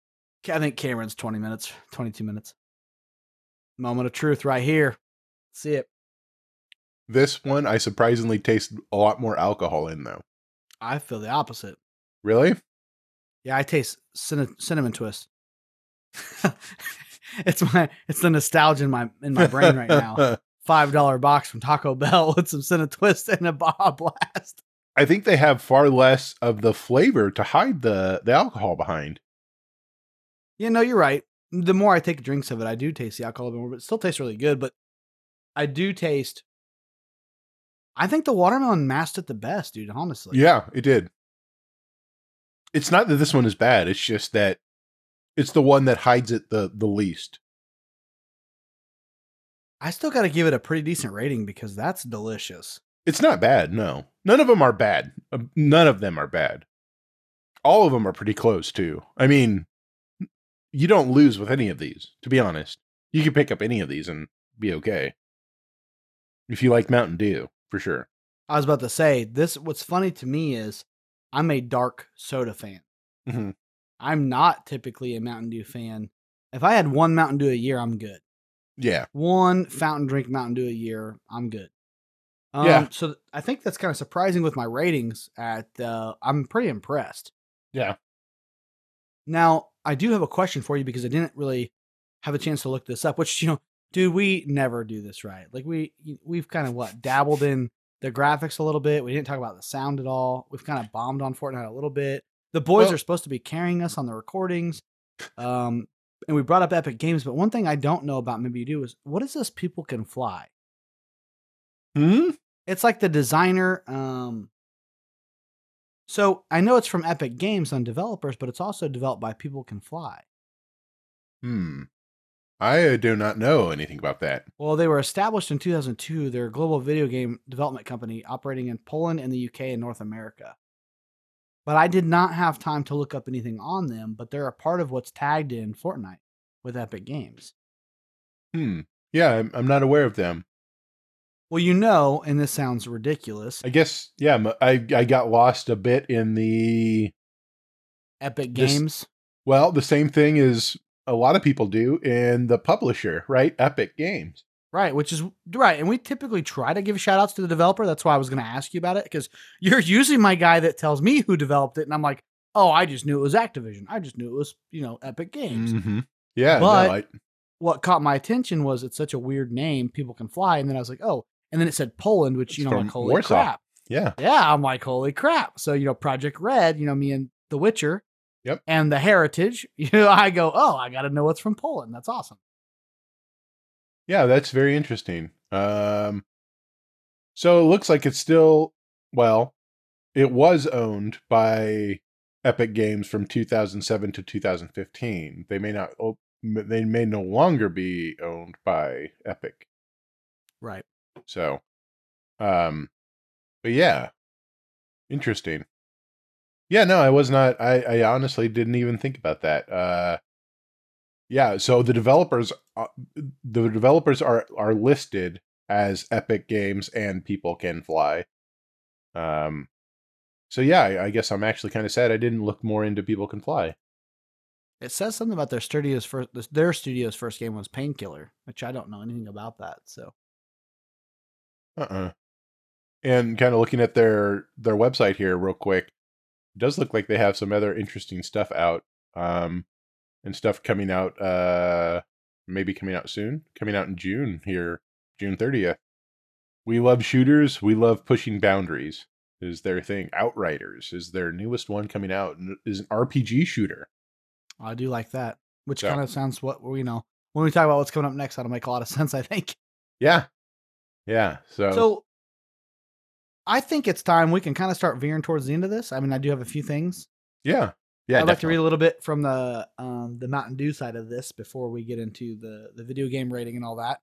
I think Cameron's twenty minutes, twenty-two minutes. Moment of truth, right here. See it. This one, I surprisingly taste a lot more alcohol in, though. I feel the opposite. Really? Yeah, I taste cinna- cinnamon twist. it's my it's the nostalgia in my in my brain right now. Five dollar box from Taco Bell with some cinnamon twist and a Baja Blast. I think they have far less of the flavor to hide the, the alcohol behind. Yeah, no, you're right. The more I take drinks of it, I do taste the alcohol a bit more, but it still tastes really good. But I do taste. I think the watermelon masked it the best, dude. Honestly, Yeah, it did. It's not that this one is bad. It's just that it's the one that hides it the, the least. I still got to give it a pretty decent rating because that's delicious. It's not bad, no. None of them are bad. None of them are bad. All of them are pretty close, too. I mean, you don't lose with any of these, to be honest. You can pick up any of these and be okay. If you like Mountain Dew, for sure. I was about to say this. What's funny to me is I'm a dark soda fan. Mhm. I'm not typically a Mountain Dew fan. If I had one Mountain Dew a year, I'm good. Yeah. One fountain drink Mountain Dew a year, I'm good. Um, Yeah. So th- I think that's kind of surprising with my ratings. At uh, I'm pretty impressed. Yeah. Now I do have a question for you because I didn't really have a chance to look this up. Which you know, dude, we never do this right. Like we we've kind of what dabbled in the graphics a little bit. We didn't talk about the sound at all. We've kind of bombed on Fortnite a little bit. The boys Well- are supposed to be carrying us on the recordings. Um, and we brought up Epic Games, but one thing I don't know about, maybe you do, is what is this people can fly? Hmm? It's like the designer. Um, so I know it's from Epic Games on developers, but it's also developed by People Can Fly. Hmm. I do not know anything about that. Well, they were established in 2002. They're a global video game development company operating in Poland and the UK and North America. But I did not have time to look up anything on them, but they're a part of what's tagged in Fortnite with Epic Games. Hmm. Yeah, I'm, I'm not aware of them. Well, you know, and this sounds ridiculous, I guess, yeah, I, I got lost a bit in the Epic This- Games. Well, the same thing as a lot of people do in the publisher, right? Epic Games. Right, which is right. And we typically try to give shout outs to the developer. That's why I was going to ask you about it because you're usually my guy that tells me who developed it. And I'm like, oh, I just knew it was Activision. I just knew it was, you know, Epic Games. Mm-hmm. Yeah, But- no, I, What caught my attention was it's such a weird name, People Can Fly. And then I was like, oh, and then it said Poland, which, you know, like, holy Warsaw. crap. yeah, Yeah, I'm like, holy crap. So, you know, Projekt Red, you know, me and The Witcher. Yep. And the Heritage, you know, I go, oh, I got to know what's from Poland. That's awesome. yeah, that's very interesting. Um, so it looks like it's still well, it was owned by Epic Games from 2007 to 2015. They may not, oh, they may no longer be owned by Epic. Right. So, um, but yeah, interesting. Yeah, no, I was not. I, I honestly didn't even think about that. Uh, yeah, so the developers, uh, the developers are are listed as Epic Games and People Can Fly. Um, so yeah, I, I guess I'm actually kind of sad I didn't look more into People Can Fly. It says something about their studio's first their studio's first game was Painkiller, which I don't know anything about that. So Uh-uh. And kind of looking at their their website here real quick, it does look like they have some other interesting stuff out. Um, and stuff coming out uh maybe coming out soon, coming out in June here, June 30th. We love shooters, we love pushing boundaries. Is their thing. Outriders is their newest one coming out is an RPG shooter. I do like that, which So- kind of sounds what we know when we talk about what's coming up next. That'll make a lot of sense, I think. Yeah. Yeah. So, So I think it's time we can kind of start veering towards the end of this. I mean, I do have a few things. yeah. Yeah. I'd like to read a little bit from the um, the Mountain Dew side of this before we get into the the video game rating and all that.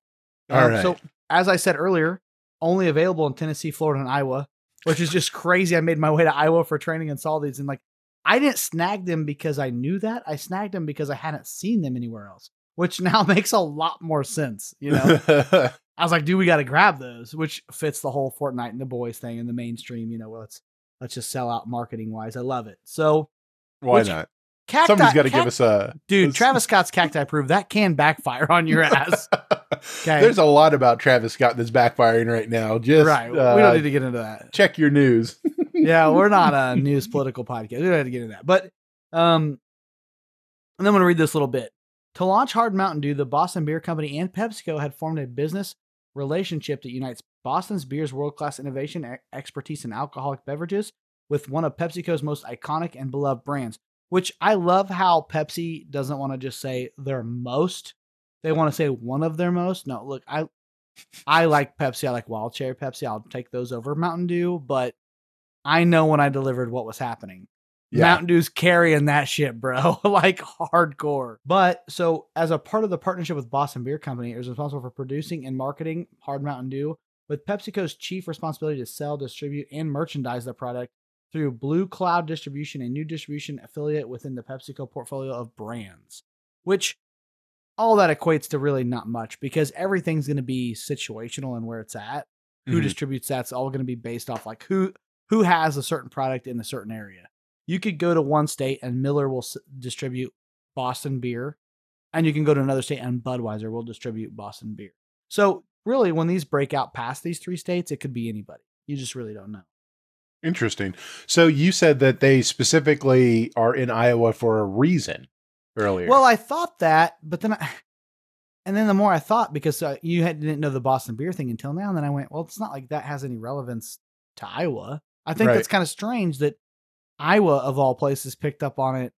All Um, right. So as I said earlier, only available in Tennessee, Florida, and Iowa, which is just crazy. I made my way to Iowa for training and saw these, and like I didn't snag them because I knew that. I snagged them because I hadn't seen them anywhere else, which now makes a lot more sense. You know, I was like, dude, we got to grab those, which fits the whole Fortnite and the boys thing in the mainstream. You know, well, let's let's just sell out marketing wise. I love it. So Why which- not? cacti, Somebody's got to give us a dude. Travis Scott's cacti proof that can backfire on your ass. Okay. There's a lot about Travis Scott that's backfiring right now. Just right. uh, we don't need to get into that. check your news. yeah, we're not a news political podcast. We don't have to get into that. But um and then I'm gonna read this little bit. To launch Hard Mountain Dew, the Boston Beer Company and PepsiCo had formed a business relationship that unites Boston's beer's world-class innovation e- expertise in alcoholic beverages with one of PepsiCo's most iconic and beloved brands. Which I love how Pepsi doesn't want to just say their most. They want to say one of their most. No, look, I I like Pepsi. I like Wild Cherry Pepsi. I'll take those over Mountain Dew, but I know when I delivered what was happening. Yeah. Mountain Dew's carrying that shit, bro, like hardcore. But so, as a part of the partnership with Boston Beer Company, it was responsible for producing and marketing Hard Mountain Dew, with PepsiCo's chief responsibility to sell, distribute, and merchandise the product through Blue Cloud Distribution, a new distribution affiliate within the PepsiCo portfolio of brands. Which all that equates to really not much because everything's going to be situational and where it's at who Mhm. distributes that's all going to be based off like who who has a certain product in a certain area you could go to one state and miller will s- distribute boston beer and you can go to another state and budweiser will distribute boston beer so really when these break out past these three states it could be anybody you just really don't know Interesting. So you said that they specifically are in Iowa for a reason earlier. well i thought that but then i and then the more i thought because uh, you had, didn't know the boston beer thing until now and then i went well it's not like that has any relevance to iowa i think Right. that's kind of strange that iowa of all places picked up on it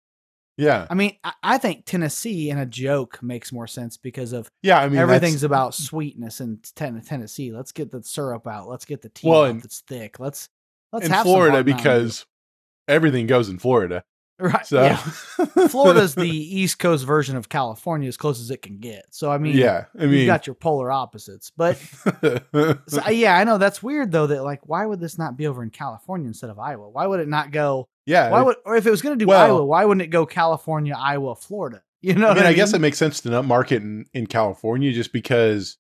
yeah. I mean, I, I think Tennessee in a joke makes more sense because of Yeah. I mean, everything's about sweetness in ten- Tennessee. Let's get the syrup out. Let's get the tea Well, out that's thick. Let's let's in have Florida because everything goes in Florida. right, So yeah. Florida's the East Coast version of California, as close as it can get. So I mean, yeah. I mean, you got your polar opposites. But so, yeah, I know that's weird though. That like, why would this not be over in California instead of Iowa? Why would it not go? Yeah. Why would or if it was going to do Well- Iowa, why wouldn't it go California, Iowa, Florida? You know, I mean, I guess it makes sense to not market in, in California just because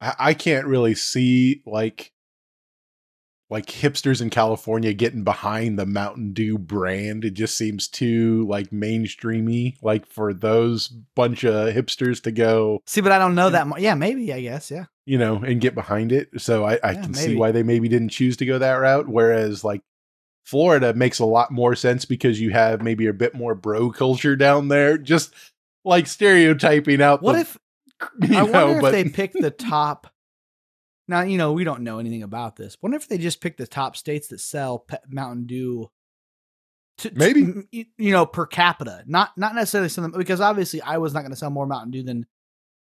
I, I can't really see like like hipsters in California getting behind the Mountain Dew brand. It just seems too like mainstreamy, like for those bunch of hipsters to go, See, but I don't know that. much. yeah, maybe. I guess. Yeah. you know, and get behind it. So I, I Yeah, can see why they maybe didn't choose to go that route. Whereas like Florida makes a lot more sense because you have maybe a bit more bro culture down there. Just like stereotyping out What the if I know, wonder if they pick the top? Now you know we don't know anything about this. Wonder if they just pick the top states that sell Mountain Dew. To, to- Maybe. y- you know per capita, not not necessarily something because obviously I was not going to sell more Mountain Dew than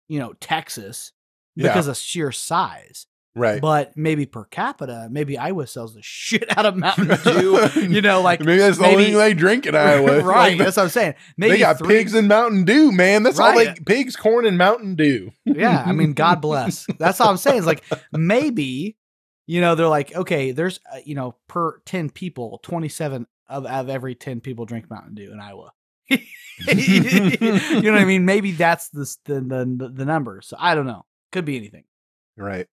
you know Texas Yeah. because of sheer size. Right. But maybe per capita, maybe Iowa sells the shit out of Mountain Dew. you know, like maybe that's the maybe- only thing they drink in Iowa. right? Like, that's what I'm saying. Maybe they got three- pigs and Mountain Dew, man. That's all they pigs, corn, and Mountain Dew. yeah i mean god bless that's all i'm saying is like maybe you know they're like okay there's uh, you know per 10 people 27 of, of every 10 people drink mountain dew in iowa you know what i mean maybe that's the, the the the number so i don't know could be anything Right.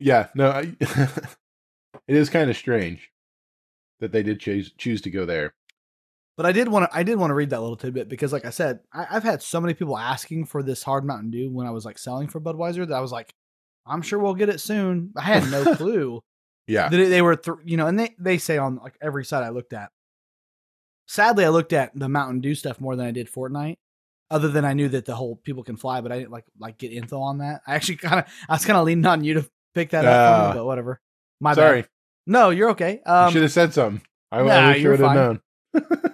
Yeah. No. I, it is kind of strange that they did choose choose to go there. But I did want to I did want to read that little tidbit because, like I said, I, I've had so many people asking for this hard Mountain Dew when I was like selling for Budweiser that I was like, I'm sure we'll get it soon. I had no clue Yeah. that they were, th- you know, and they they say on like every site I looked at. Sadly, I looked at the Mountain Dew stuff more than I did Fortnite. Other than I knew that the whole people can fly, but I didn't like like get info on that. I actually kind of I was kind of leaning on you to pick that up, for Uh, me, but whatever. My Sorry, bad. No, you're okay. you Um, should have said something. I, nah, I wish you you're would have known.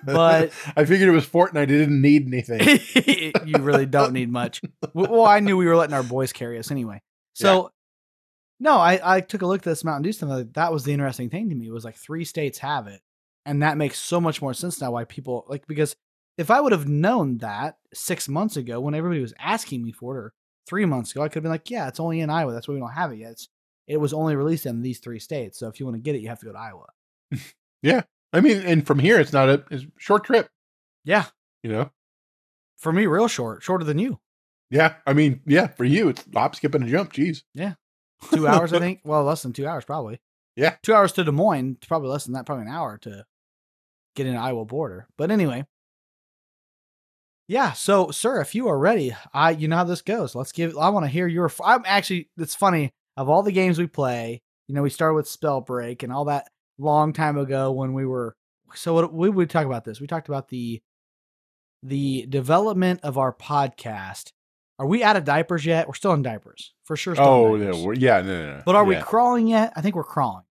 But- I figured it was Fortnite. It didn't need anything. you really don't need much. Well, I knew we were letting our boys carry us anyway. So, no, I, I took a look at this Mountain Dew stuff. like, That was the interesting thing to me. Was like three states have it, and that makes so much more sense now. Why people like because if I would have known that six months ago when everybody was asking me for it, or three months ago, I could have been like, yeah, it's only in Iowa. That's why we don't have it yet. It's, it was only released in these three states. So if you want to get it, you have to go to Iowa. Yeah. I mean, and from here, it's not a, it's a short trip. Yeah, You know. for me, real short, shorter than you. Yeah. I mean, yeah. For you, it's hop, skip, and a jump. Jeez. Yeah. two hours, I think. Well, less than two hours, probably. Yeah. two hours to Des Moines. Probably less than that. Probably an hour to get in Iowa border. But anyway, yeah. So, sir, if you are ready, I you know how this goes. Let's give. I want to hear your. I'm actually. It's funny of all the games we play. You know, we started with Spellbreak and all that long time ago when we were. So what we would talk about this. We talked about the the development of our podcast. Are we out of diapers yet? We're still in diapers for sure. Still in Oh. We're, yeah. No. No. no. But are we crawling yet? I think we're crawling.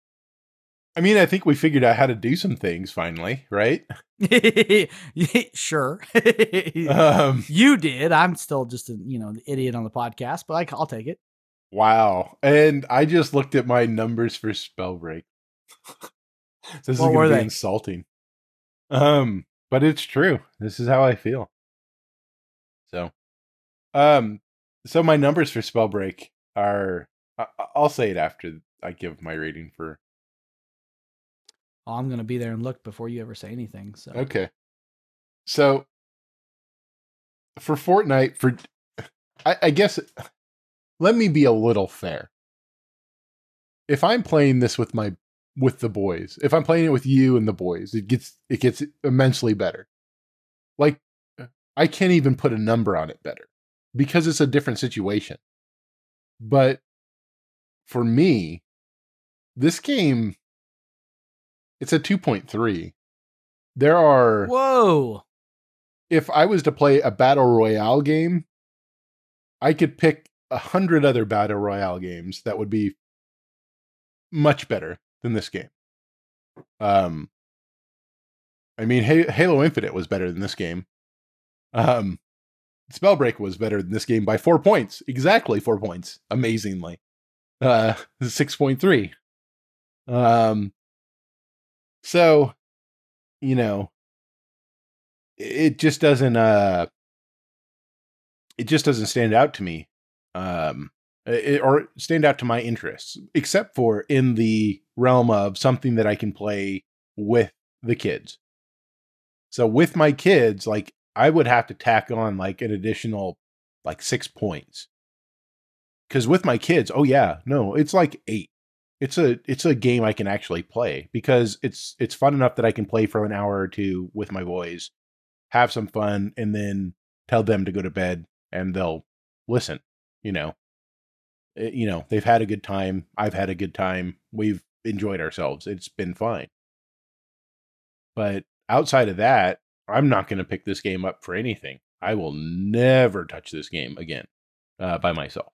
I mean, I think we figured out how to do some things finally, right? sure. Um, you did. I'm still just a you know the idiot on the podcast, but I, I'll take it. wow. And I just looked at my numbers for Spellbreak. this is What going were to be they? insulting. Um, but it's true. This is how I feel. So, um, so my numbers for Spellbreak are. I, I'll say it after I give my rating for. Oh, I'm gonna be there and look before you ever say anything. So Okay. So for Fortnite, for I, I guess let me be a little fair. If I'm playing this with my with the boys, if I'm playing it with you and the boys, it gets it gets immensely better. Like I can't even put a number on it better because it's a different situation. But for me, this game it's a 2.3. There are whoa, if I was to play a battle royale game, I could pick a hundred other battle royale games that would be much better than this game. Um, I mean, Halo Infinite was better than this game. Um, Spellbreak was better than this game by four points, exactly four points, amazingly. Uh, six point three. Um, so, you know, it just doesn't uh it just doesn't stand out to me um it, or stand out to my interests except for in the realm of something that i can play with the kids. So with my kids like i would have to tack on like an additional like six points. Because with my kids oh yeah no it's like eight it's a it's a game i can actually play because it's it's fun enough that i can play for an hour or two with my boys have some fun and then tell them to go to bed and they'll listen you know? Eh, you know they've had a good time i've had a good time we've enjoyed ourselves it's been fine. But outside of that i'm not going to pick this game up for anything. I will never touch this game again uh, by myself.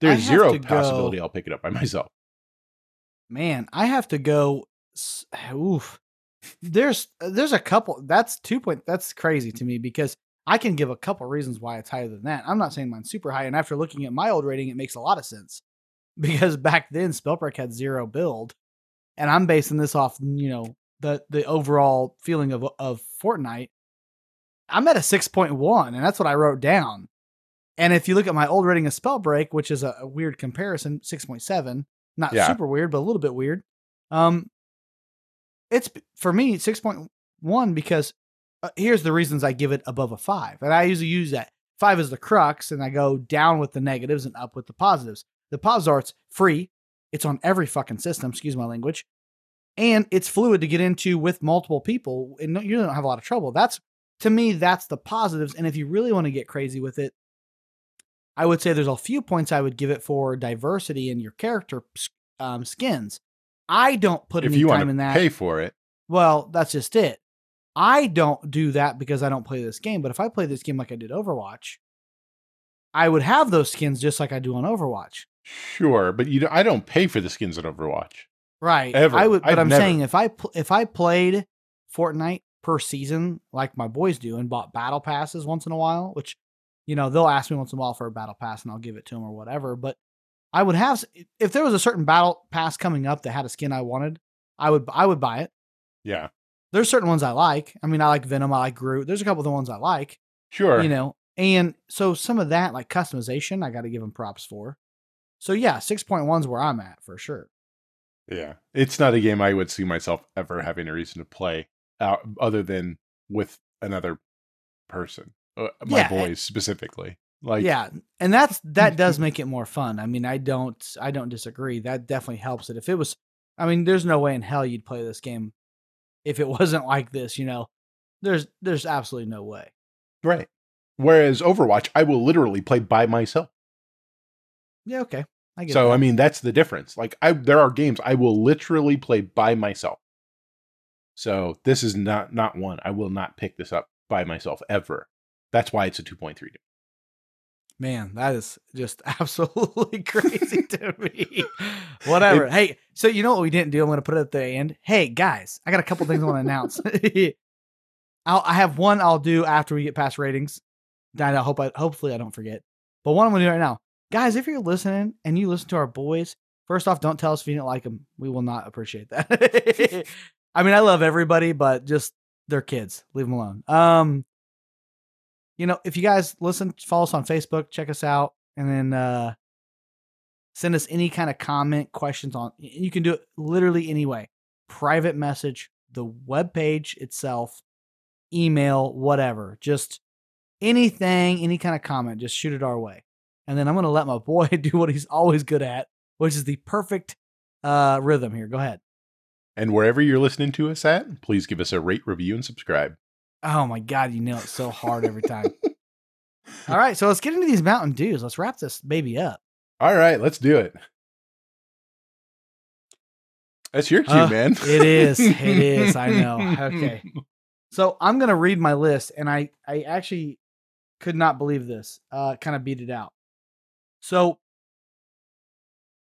There's zero to go- possibility i'll pick it up by myself man, I have to go. Oof. There's uh, there's a couple. That's two point. That's crazy to me because I can give a couple reasons why it's higher than that. I'm not saying mine's super high, and after looking at my old rating, it makes a lot of sense because back then Spellbreak had zero build, and I'm basing this off you know the the overall feeling of of Fortnite. I'm at a six point one, and that's what I wrote down. And if you look at my old rating of Spellbreak, which is a, a weird comparison, six point seven, not Yeah. super weird, but a little bit weird. Um, it's for me six point one because uh, here's the reasons I give it above a five, and I usually use that five is the crux, and I go down with the negatives and up with the positives. The positives are it's free, It's on every fucking system, excuse my language. And it's fluid to get into with multiple people and you don't have a lot of trouble. That's to me, that's the positives. And if you really want to get crazy with it, I would say there's a few points I would give it for diversity in your character um, skins. I don't put if any you want time to in that. pay for it, Well, that's just it. I don't do that because I don't play this game. But if I play this game like I did Overwatch, I would have those skins just like I do on Overwatch. sure, but you, don't- I don't pay for the skins in Overwatch. Right. Ever. I would, but I'm never. saying if I pl- if I played Fortnite per season like my boys do and bought battle passes once in a while, which you know they'll ask me once in a while for a battle pass and I'll give it to them or whatever. But I would have if there was a certain battle pass coming up that had a skin I wanted, I would I would buy it. Yeah, There's certain ones I like. I mean, I like Venom. I like Groot. There's a couple of the ones I like. sure. you know and so some of that like customization i got to give them props for so yeah 6.1 is where i'm at for sure Yeah, it's not a game I would see myself ever having a reason to play, out, other than with another person, uh, Uh, my Yeah, boys specifically. Like, yeah and that's that does make it more fun i mean i don't i don't disagree that definitely helps it if it was i mean there's no way in hell you'd play this game if it wasn't like this you know there's there's absolutely no way right. Whereas Overwatch, I will literally play by myself. yeah okay i get So that. I mean, that's the difference. Like, I there are games I will literally play by myself. So this is not not one. I will not pick this up by myself ever. That's why it's a two point three. Man, that is just absolutely crazy to me. Whatever. hey, so you know what we didn't do? I'm going to put it at the end. Hey, guys, I got a couple things I want to announce. I'll, I have one I'll do after we get past ratings. I hope I hopefully I don't forget. But one I'm going to do right now, guys. If you're listening and you listen to our boys, first off, don't tell us if you didn't like them. We will not appreciate that. I mean, I love everybody, but just they're kids. Leave them alone. Um, you know, if you guys listen, follow us on Facebook, check us out, and then uh send us any kind of comment, questions on you can do it literally any way. Private message, the web page itself, email, whatever. Just anything, any kind of comment, just shoot it our way. And then I'm gonna let my boy do what he's always good at, which is the perfect uh rhythm here. Go ahead. And wherever you're listening to us at, please give us a rate, review, and subscribe. Oh my god, you nail it so hard every time. All right, so let's get into these Mountain Dews. Let's wrap this baby up. All right, let's do it. That's your cue, Uh, man. it is. It is. I know. Okay. So I'm gonna read my list, and I I actually could not believe this. Uh, kind of beat it out. So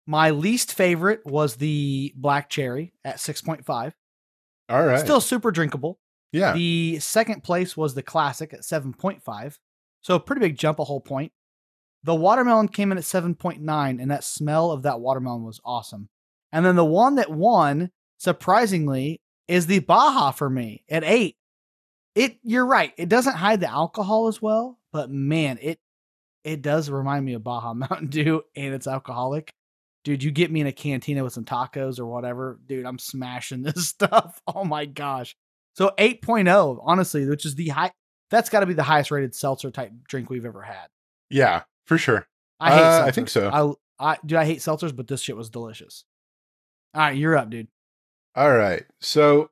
my least favorite was the black cherry at six point five. All right. Still super drinkable. Yeah. The second place was the classic at 7.5. So pretty big jump, a whole point. The watermelon came in at 7.9, and that smell of that watermelon was awesome. And then the one that won, surprisingly, is the Baja for me at eight. It you're right, it doesn't hide the alcohol as well, but man, it it does remind me of Baja Mountain Dew and it's alcoholic. Dude, you get me in a cantina with some tacos or whatever, dude, I'm smashing this stuff. Oh my gosh. So 8.0, honestly, which is the high that's got to be the highest rated seltzer type drink we've ever had. yeah, for sure. I hate Uh. I think so. I I dude, I hate seltzers, but this shit was delicious. All right, you're up, dude. All right. So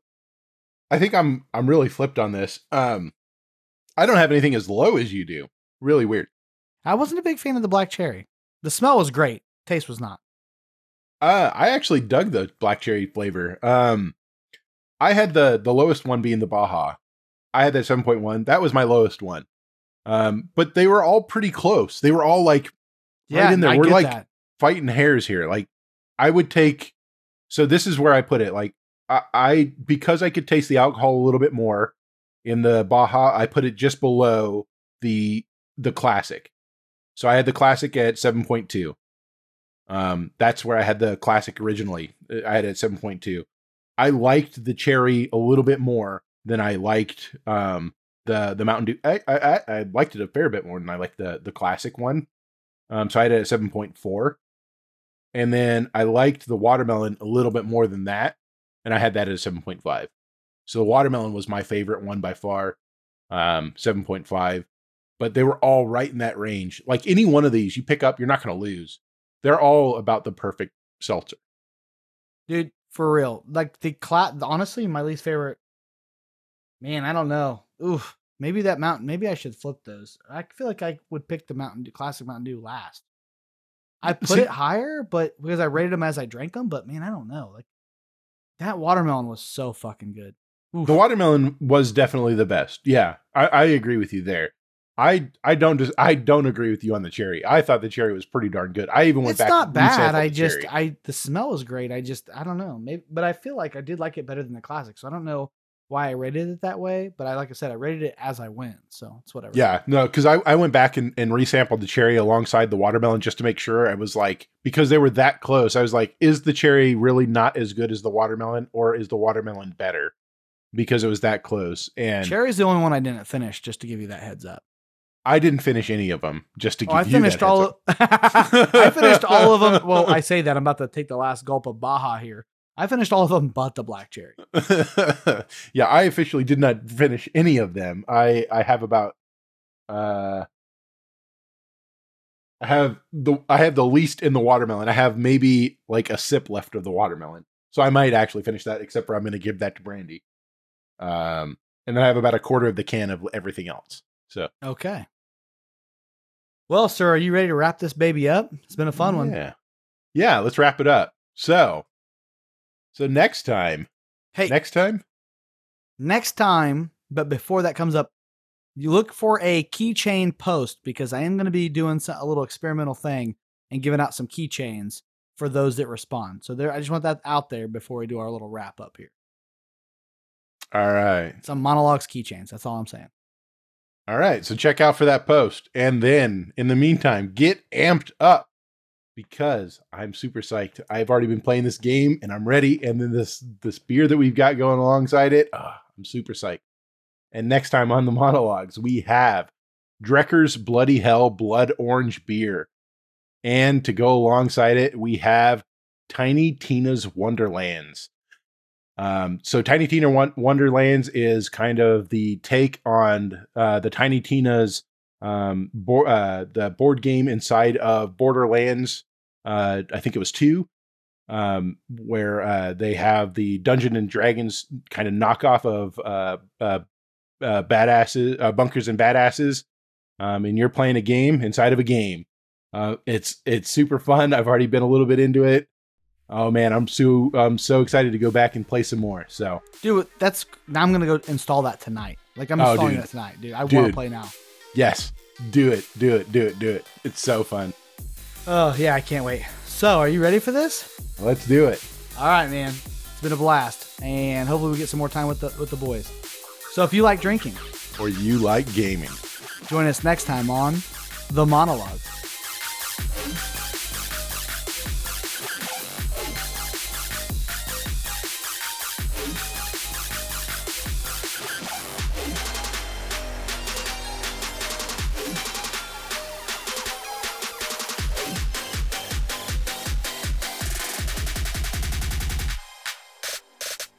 I think I'm I'm really flipped on this. Um I don't have anything as low as you do. Really weird. I wasn't a big fan of the black cherry. The smell was great, taste was not. Uh I actually dug the black cherry flavor. Um I had the the lowest one being the Baja. I had that 7.1. That was my lowest one. Um but they were all pretty close. They were all like Yeah, in there. I We're like- that. fighting hairs here. Like I would take so this is where I put it. Like I, I because I could taste the alcohol a little bit more in the Baja, I put it just below the the classic. So I had the classic at 7.2. Um that's where I had the classic originally. I had it at 7.2. I liked the cherry a little bit more than I liked um the the Mountain Dew. I I I- liked it a fair bit more than I liked the the classic one. Um so I had it at 7.4 and then I liked the watermelon a little bit more than that, and I had that at a 7.5. So the watermelon was my favorite one by far, um, 7.5. But they were all right in that range. Like any one of these you pick up, you're not going to lose. They're all about the perfect seltzer. dude. For real, like the cla- honestly, my least favorite. Man, I don't know. Oof, maybe that mountain. Maybe I should flip those. I feel like I would pick the Mountain Dew, classic Mountain Dew last. I put See- it higher, but because I rated them as I drank them. But man, I don't know. Like that watermelon was so fucking good. Oof. The watermelon was definitely the best. Yeah, I, I agree with you there. I I don't just I don't agree with you on the cherry. I thought the cherry was pretty darn good. I even went it's back. not bad. I just cherry. I the smell was great. I just I don't know. Maybe but I feel like I did like it better than the classic. So I don't know why I rated it that way. But I like I said, I rated it as I went. So it's whatever. Yeah, no, because I, I went back and, and resampled the cherry alongside the watermelon just to make sure. I was like, because they were that close, I was like, is the cherry really not as good as the watermelon, or is the watermelon better? Because it was that close, and Cherry's the only one I didn't finish, just to give you that heads up. I didn't finish any of them. Just to Oh, give I you finished that all. Of, I finished all of them. Well, I say that I'm about to take the last gulp of Baja here. I finished all of them, but the black cherry. yeah, I officially did not finish any of them. I I have about uh I have the I have the least in the watermelon. I have maybe like a sip left of the watermelon. So I might actually finish that, except for I'm gonna give that to Brandy. Um and then I have about a quarter of the can of everything else. So Okay. Well, sir, are you ready to wrap this baby up? It's been a fun one. Yeah. Yeah, let's wrap it up. So so next time. Hey, Next time? next time, but before that comes up, you look for a keychain post because I am going to be doing a little experimental thing and giving out some keychains for those that respond. So there, I just want that out there before we do our little wrap up here. All right. Some Mana Logs keychains. That's all I'm saying. All right, so check out for that post. And then in the meantime, get amped up because I'm super psyched. I've already been playing this game and I'm ready. And then this this beer that we've got going alongside it, ah, I'm super psyched. And next time on the Mana Logs, we have Drecker's Bloody Hell Blood Orange Beer. And to go alongside it, we have Tiny Tina's Wonderlands. Um, so Tiny Tina Wonderlands is kind of the take on uh, the Tiny Tina's um, bo- uh, the board game inside of Borderlands. Uh, I think it was two, um, where uh, they have the Dungeon and Dragons kind of knockoff of uh, uh, badasses, bunkers and badasses. Um, and you're playing a game inside of a game. It's it's super fun. I've already been a little bit into it. Oh man, I'm so I'm so excited to go back and play some more. So Dude, that's now I'm gonna go install that tonight. Like I'm Oh, installing dude. that tonight, dude. I want to play now. yes, do it, do it, do it, do it. It's so fun. Oh yeah, I can't wait. So, are you ready for this? Let's do it. All right, man. It's been a blast, and hopefully we get some more time with the with the boys. So, if you like drinking, Or you like gaming. join us next time on the Mana Log.